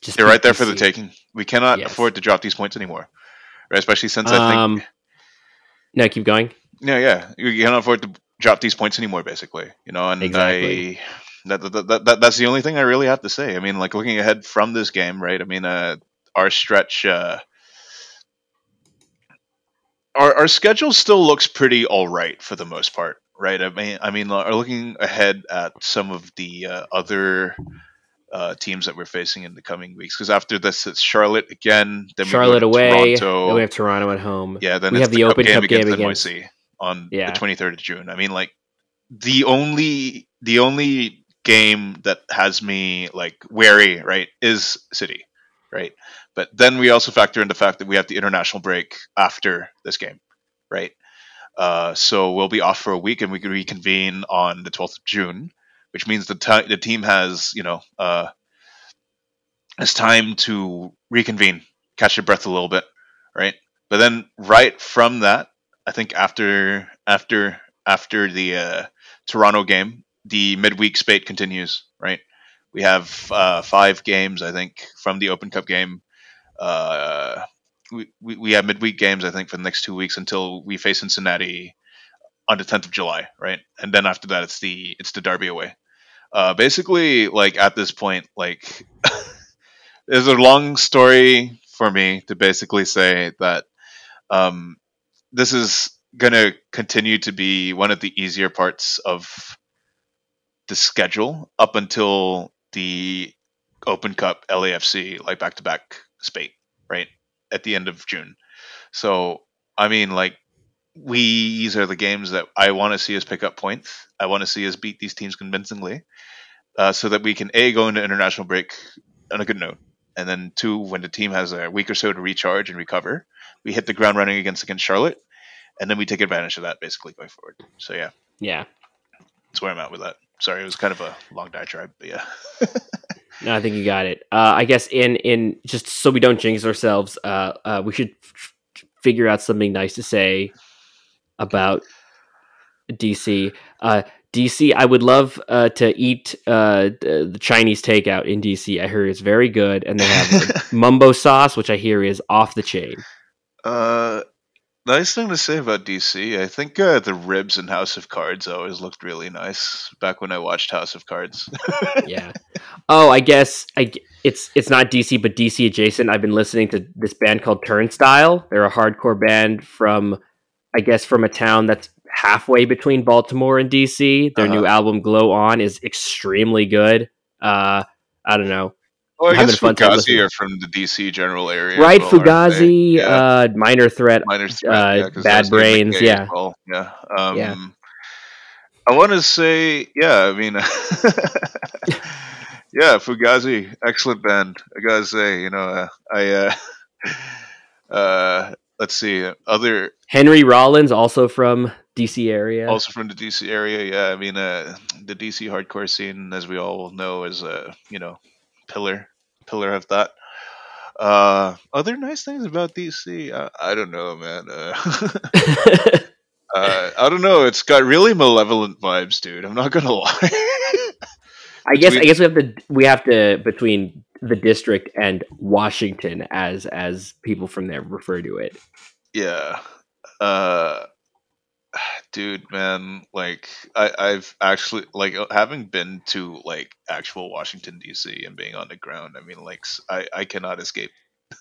Just They're right there DC. for the taking. We cannot yes. afford to drop these points anymore, right? Especially since I think. Um, no, keep going. Yeah, yeah, you cannot afford to drop these points anymore. Basically, you know, and exactly. I. That, that, that, that, that's the only thing I really have to say. I mean, like looking ahead from this game, right? I mean, uh, our stretch uh, our our schedule still looks pretty all right for the most part, right? I mean, I mean, uh, looking ahead at some of the uh, other uh, teams that we're facing in the coming weeks, because after this it's Charlotte again, then Charlotte away, Toronto. then we have Toronto at home. Yeah, then we have the, the Open Cup game, against, against NYC on yeah. the 23rd of June. I mean, like the only the only game that has me like wary, right, is City, right? But then we also factor in the fact that we have the international break after this game, right? Uh, so we'll be off for a week and we can reconvene on the 12th of June, which means the, t- the team has, you know, uh, has time to reconvene, catch your breath a little bit, right? But then right from that, I think after after after the uh, Toronto game, the midweek spate continues, right? We have uh, five games, I think, from the Open Cup game uh, we, we, we have midweek games, I think, for the next two weeks until we face Cincinnati on the 10th of July, right? And then after that, it's the it's the Derby away. Uh, basically, like at this point, like there's a long story for me to basically say that um, this is gonna continue to be one of the easier parts of the schedule up until the Open Cup LAFC like back to back spate, right? At the end of June. So I mean like we these are the games that I want to see us pick up points. I want to see us beat these teams convincingly, uh, so that we can a go into international break on a good note, and then two, when the team has a week or so to recharge and recover, we hit the ground running against against Charlotte, and then we take advantage of that basically going forward. So yeah, Yeah. that's where I'm at with that. Sorry, it was kind of a long diatribe, but yeah. No, I think you got it. Uh, I guess in in just so we don't jinx ourselves, uh, uh, we should f- figure out something nice to say about DC. Uh, DC, I would love uh, to eat uh, the, the Chinese takeout in DC. I hear it's very good, and they have mumbo sauce, which I hear is off the chain. Uh, nice thing to say about DC. I think uh, the ribs in House of Cards always looked really nice back when I watched House of Cards. yeah. Oh, I guess I it's it's not DC, but DC adjacent. I've been listening to this band called Turnstile. They're a hardcore band from, I guess, from a town that's halfway between Baltimore and DC. Their new Uh-huh. album Glow On is extremely good. Uh, I don't know. I Having fun time Fugazi listening. are from the DC general area. right, well. Fugazi, Yeah. uh, Minor Threat. Minor Threat, uh, yeah, Bad Brains, yeah. well. yeah. Um, Yeah. I want to say, yeah. I mean, yeah, Fugazi, excellent band. I gotta say, you know, uh, I, uh, uh, let's see, other Henry Rollins, also from DC area. also from the DC area. Yeah, I mean, uh, the DC hardcore scene, as we all know, is a you know pillar pillar of that. Uh, other nice things about DC, I, I don't know, man. Uh, uh, I don't know. It's got really malevolent vibes, dude. I'm not gonna lie. I guess I guess we have to we have to between the district and Washington as as people from there refer to it. yeah. Uh, dude, man. Like, I, I've actually like uh, having been to like actual Washington D.C. and being on the ground. I mean, like, I, I cannot escape.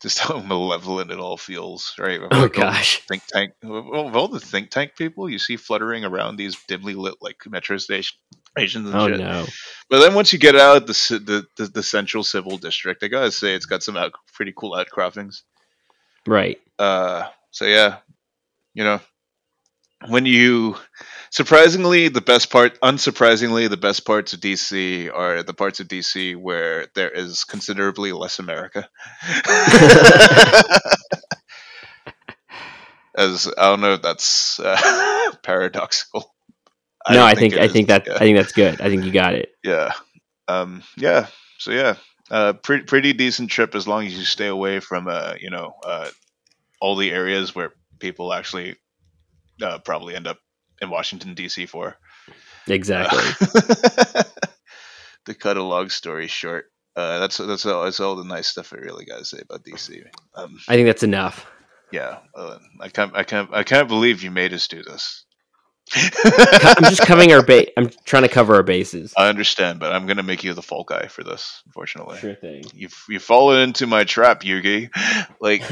Just how malevolent it all feels, right? Oh all gosh. think tank of all the think tank people you see fluttering around these dimly lit like metro stations and Oh shit. no. But then once you get out the, the the the central civil district, I gotta say it's got some out, pretty cool outcroppings. Right. Uh, so yeah, you know, when you surprisingly the best part, unsurprisingly the best parts of DC are the parts of DC where there is considerably less America. As I don't know if that's uh, paradoxical. no, I think I is, think that yeah. I think that's good. I think you got it. yeah um yeah so yeah uh pretty pretty decent trip as long as you stay away from uh you know uh all the areas where people actually uh probably end up in washington dc for Exactly. Uh, to cut a long story short uh that's that's all that's all the nice stuff i really gotta say about dc um I think that's enough. yeah uh, i can't i can't i can't believe you made us do this I'm just covering our base. I'm trying to cover our bases. I understand, but I'm gonna make you the fall guy for this. Unfortunately, Sure thing. you've you've fallen into my trap, Yugi. Like,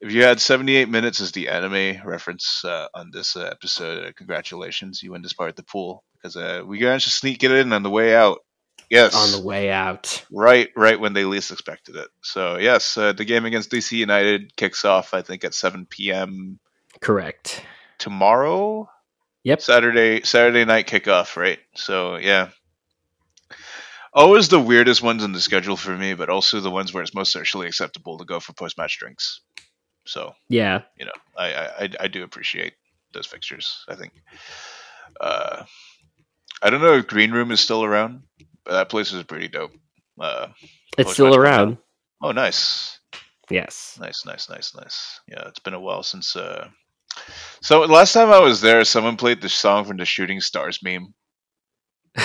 if you had 78 minutes as the anime reference uh, on this uh, episode, uh, congratulations, you win this part of the pool because uh, we managed to sneak it in on the way out. Yes, On the way out. right, right when they least expected it. So yes, uh, the game against DC United kicks off. I think at 7 p.m. Correct. tomorrow. Yep. Saturday Saturday night kickoff, right? So yeah. Always the weirdest ones in the schedule for me, but also the ones where it's most socially acceptable to go for post match drinks. So Yeah. you know, I, I I- do appreciate those fixtures. I think. Uh, I don't know if Green Room is still around, but that place is pretty dope. Uh, It's still around. oh, nice, Yes. nice, nice, nice, nice. Yeah, it's been a while since. Uh, so last time I was there, someone played the song from the Shooting Stars meme.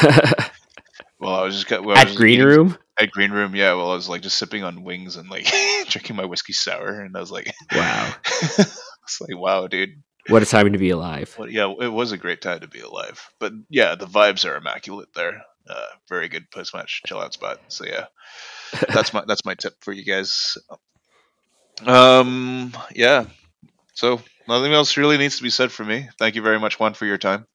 Well, I was just well, was At just Green eating- Room? At Green Room, yeah. Well, I was like just sipping on wings and like drinking my whiskey sour, and I was like, Wow. it's like, wow, dude. What a time to be alive. Well, yeah, it was a great time to be alive. But yeah, the vibes are immaculate there. Uh, very good post match chill out spot. So yeah, that's my that's my tip for you guys. Um, yeah. So nothing else really needs to be said for me. Thank you very much, Juan, for your time.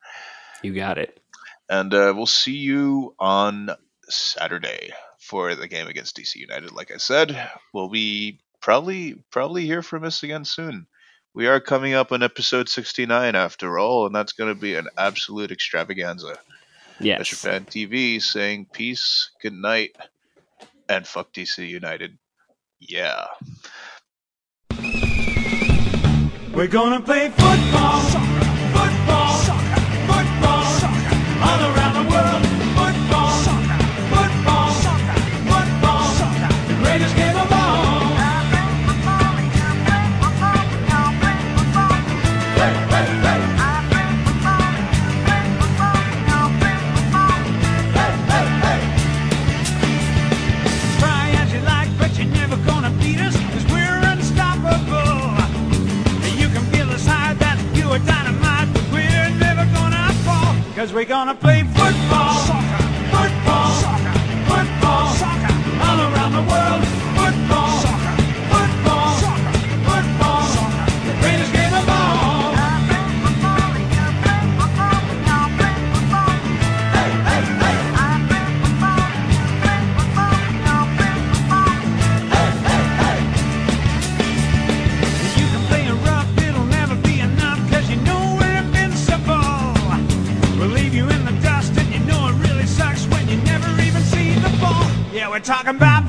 You got it. And uh, we'll see you on Saturday for the game against DC United. Like I said, we'll be probably probably hear from us again soon. We are coming up on episode 69 after all, and that's going to be an absolute extravaganza. Yes. Fan TV saying peace, good night, and fuck DC United. Yeah. We're gonna play football, football, football, all around the we're gonna play talking about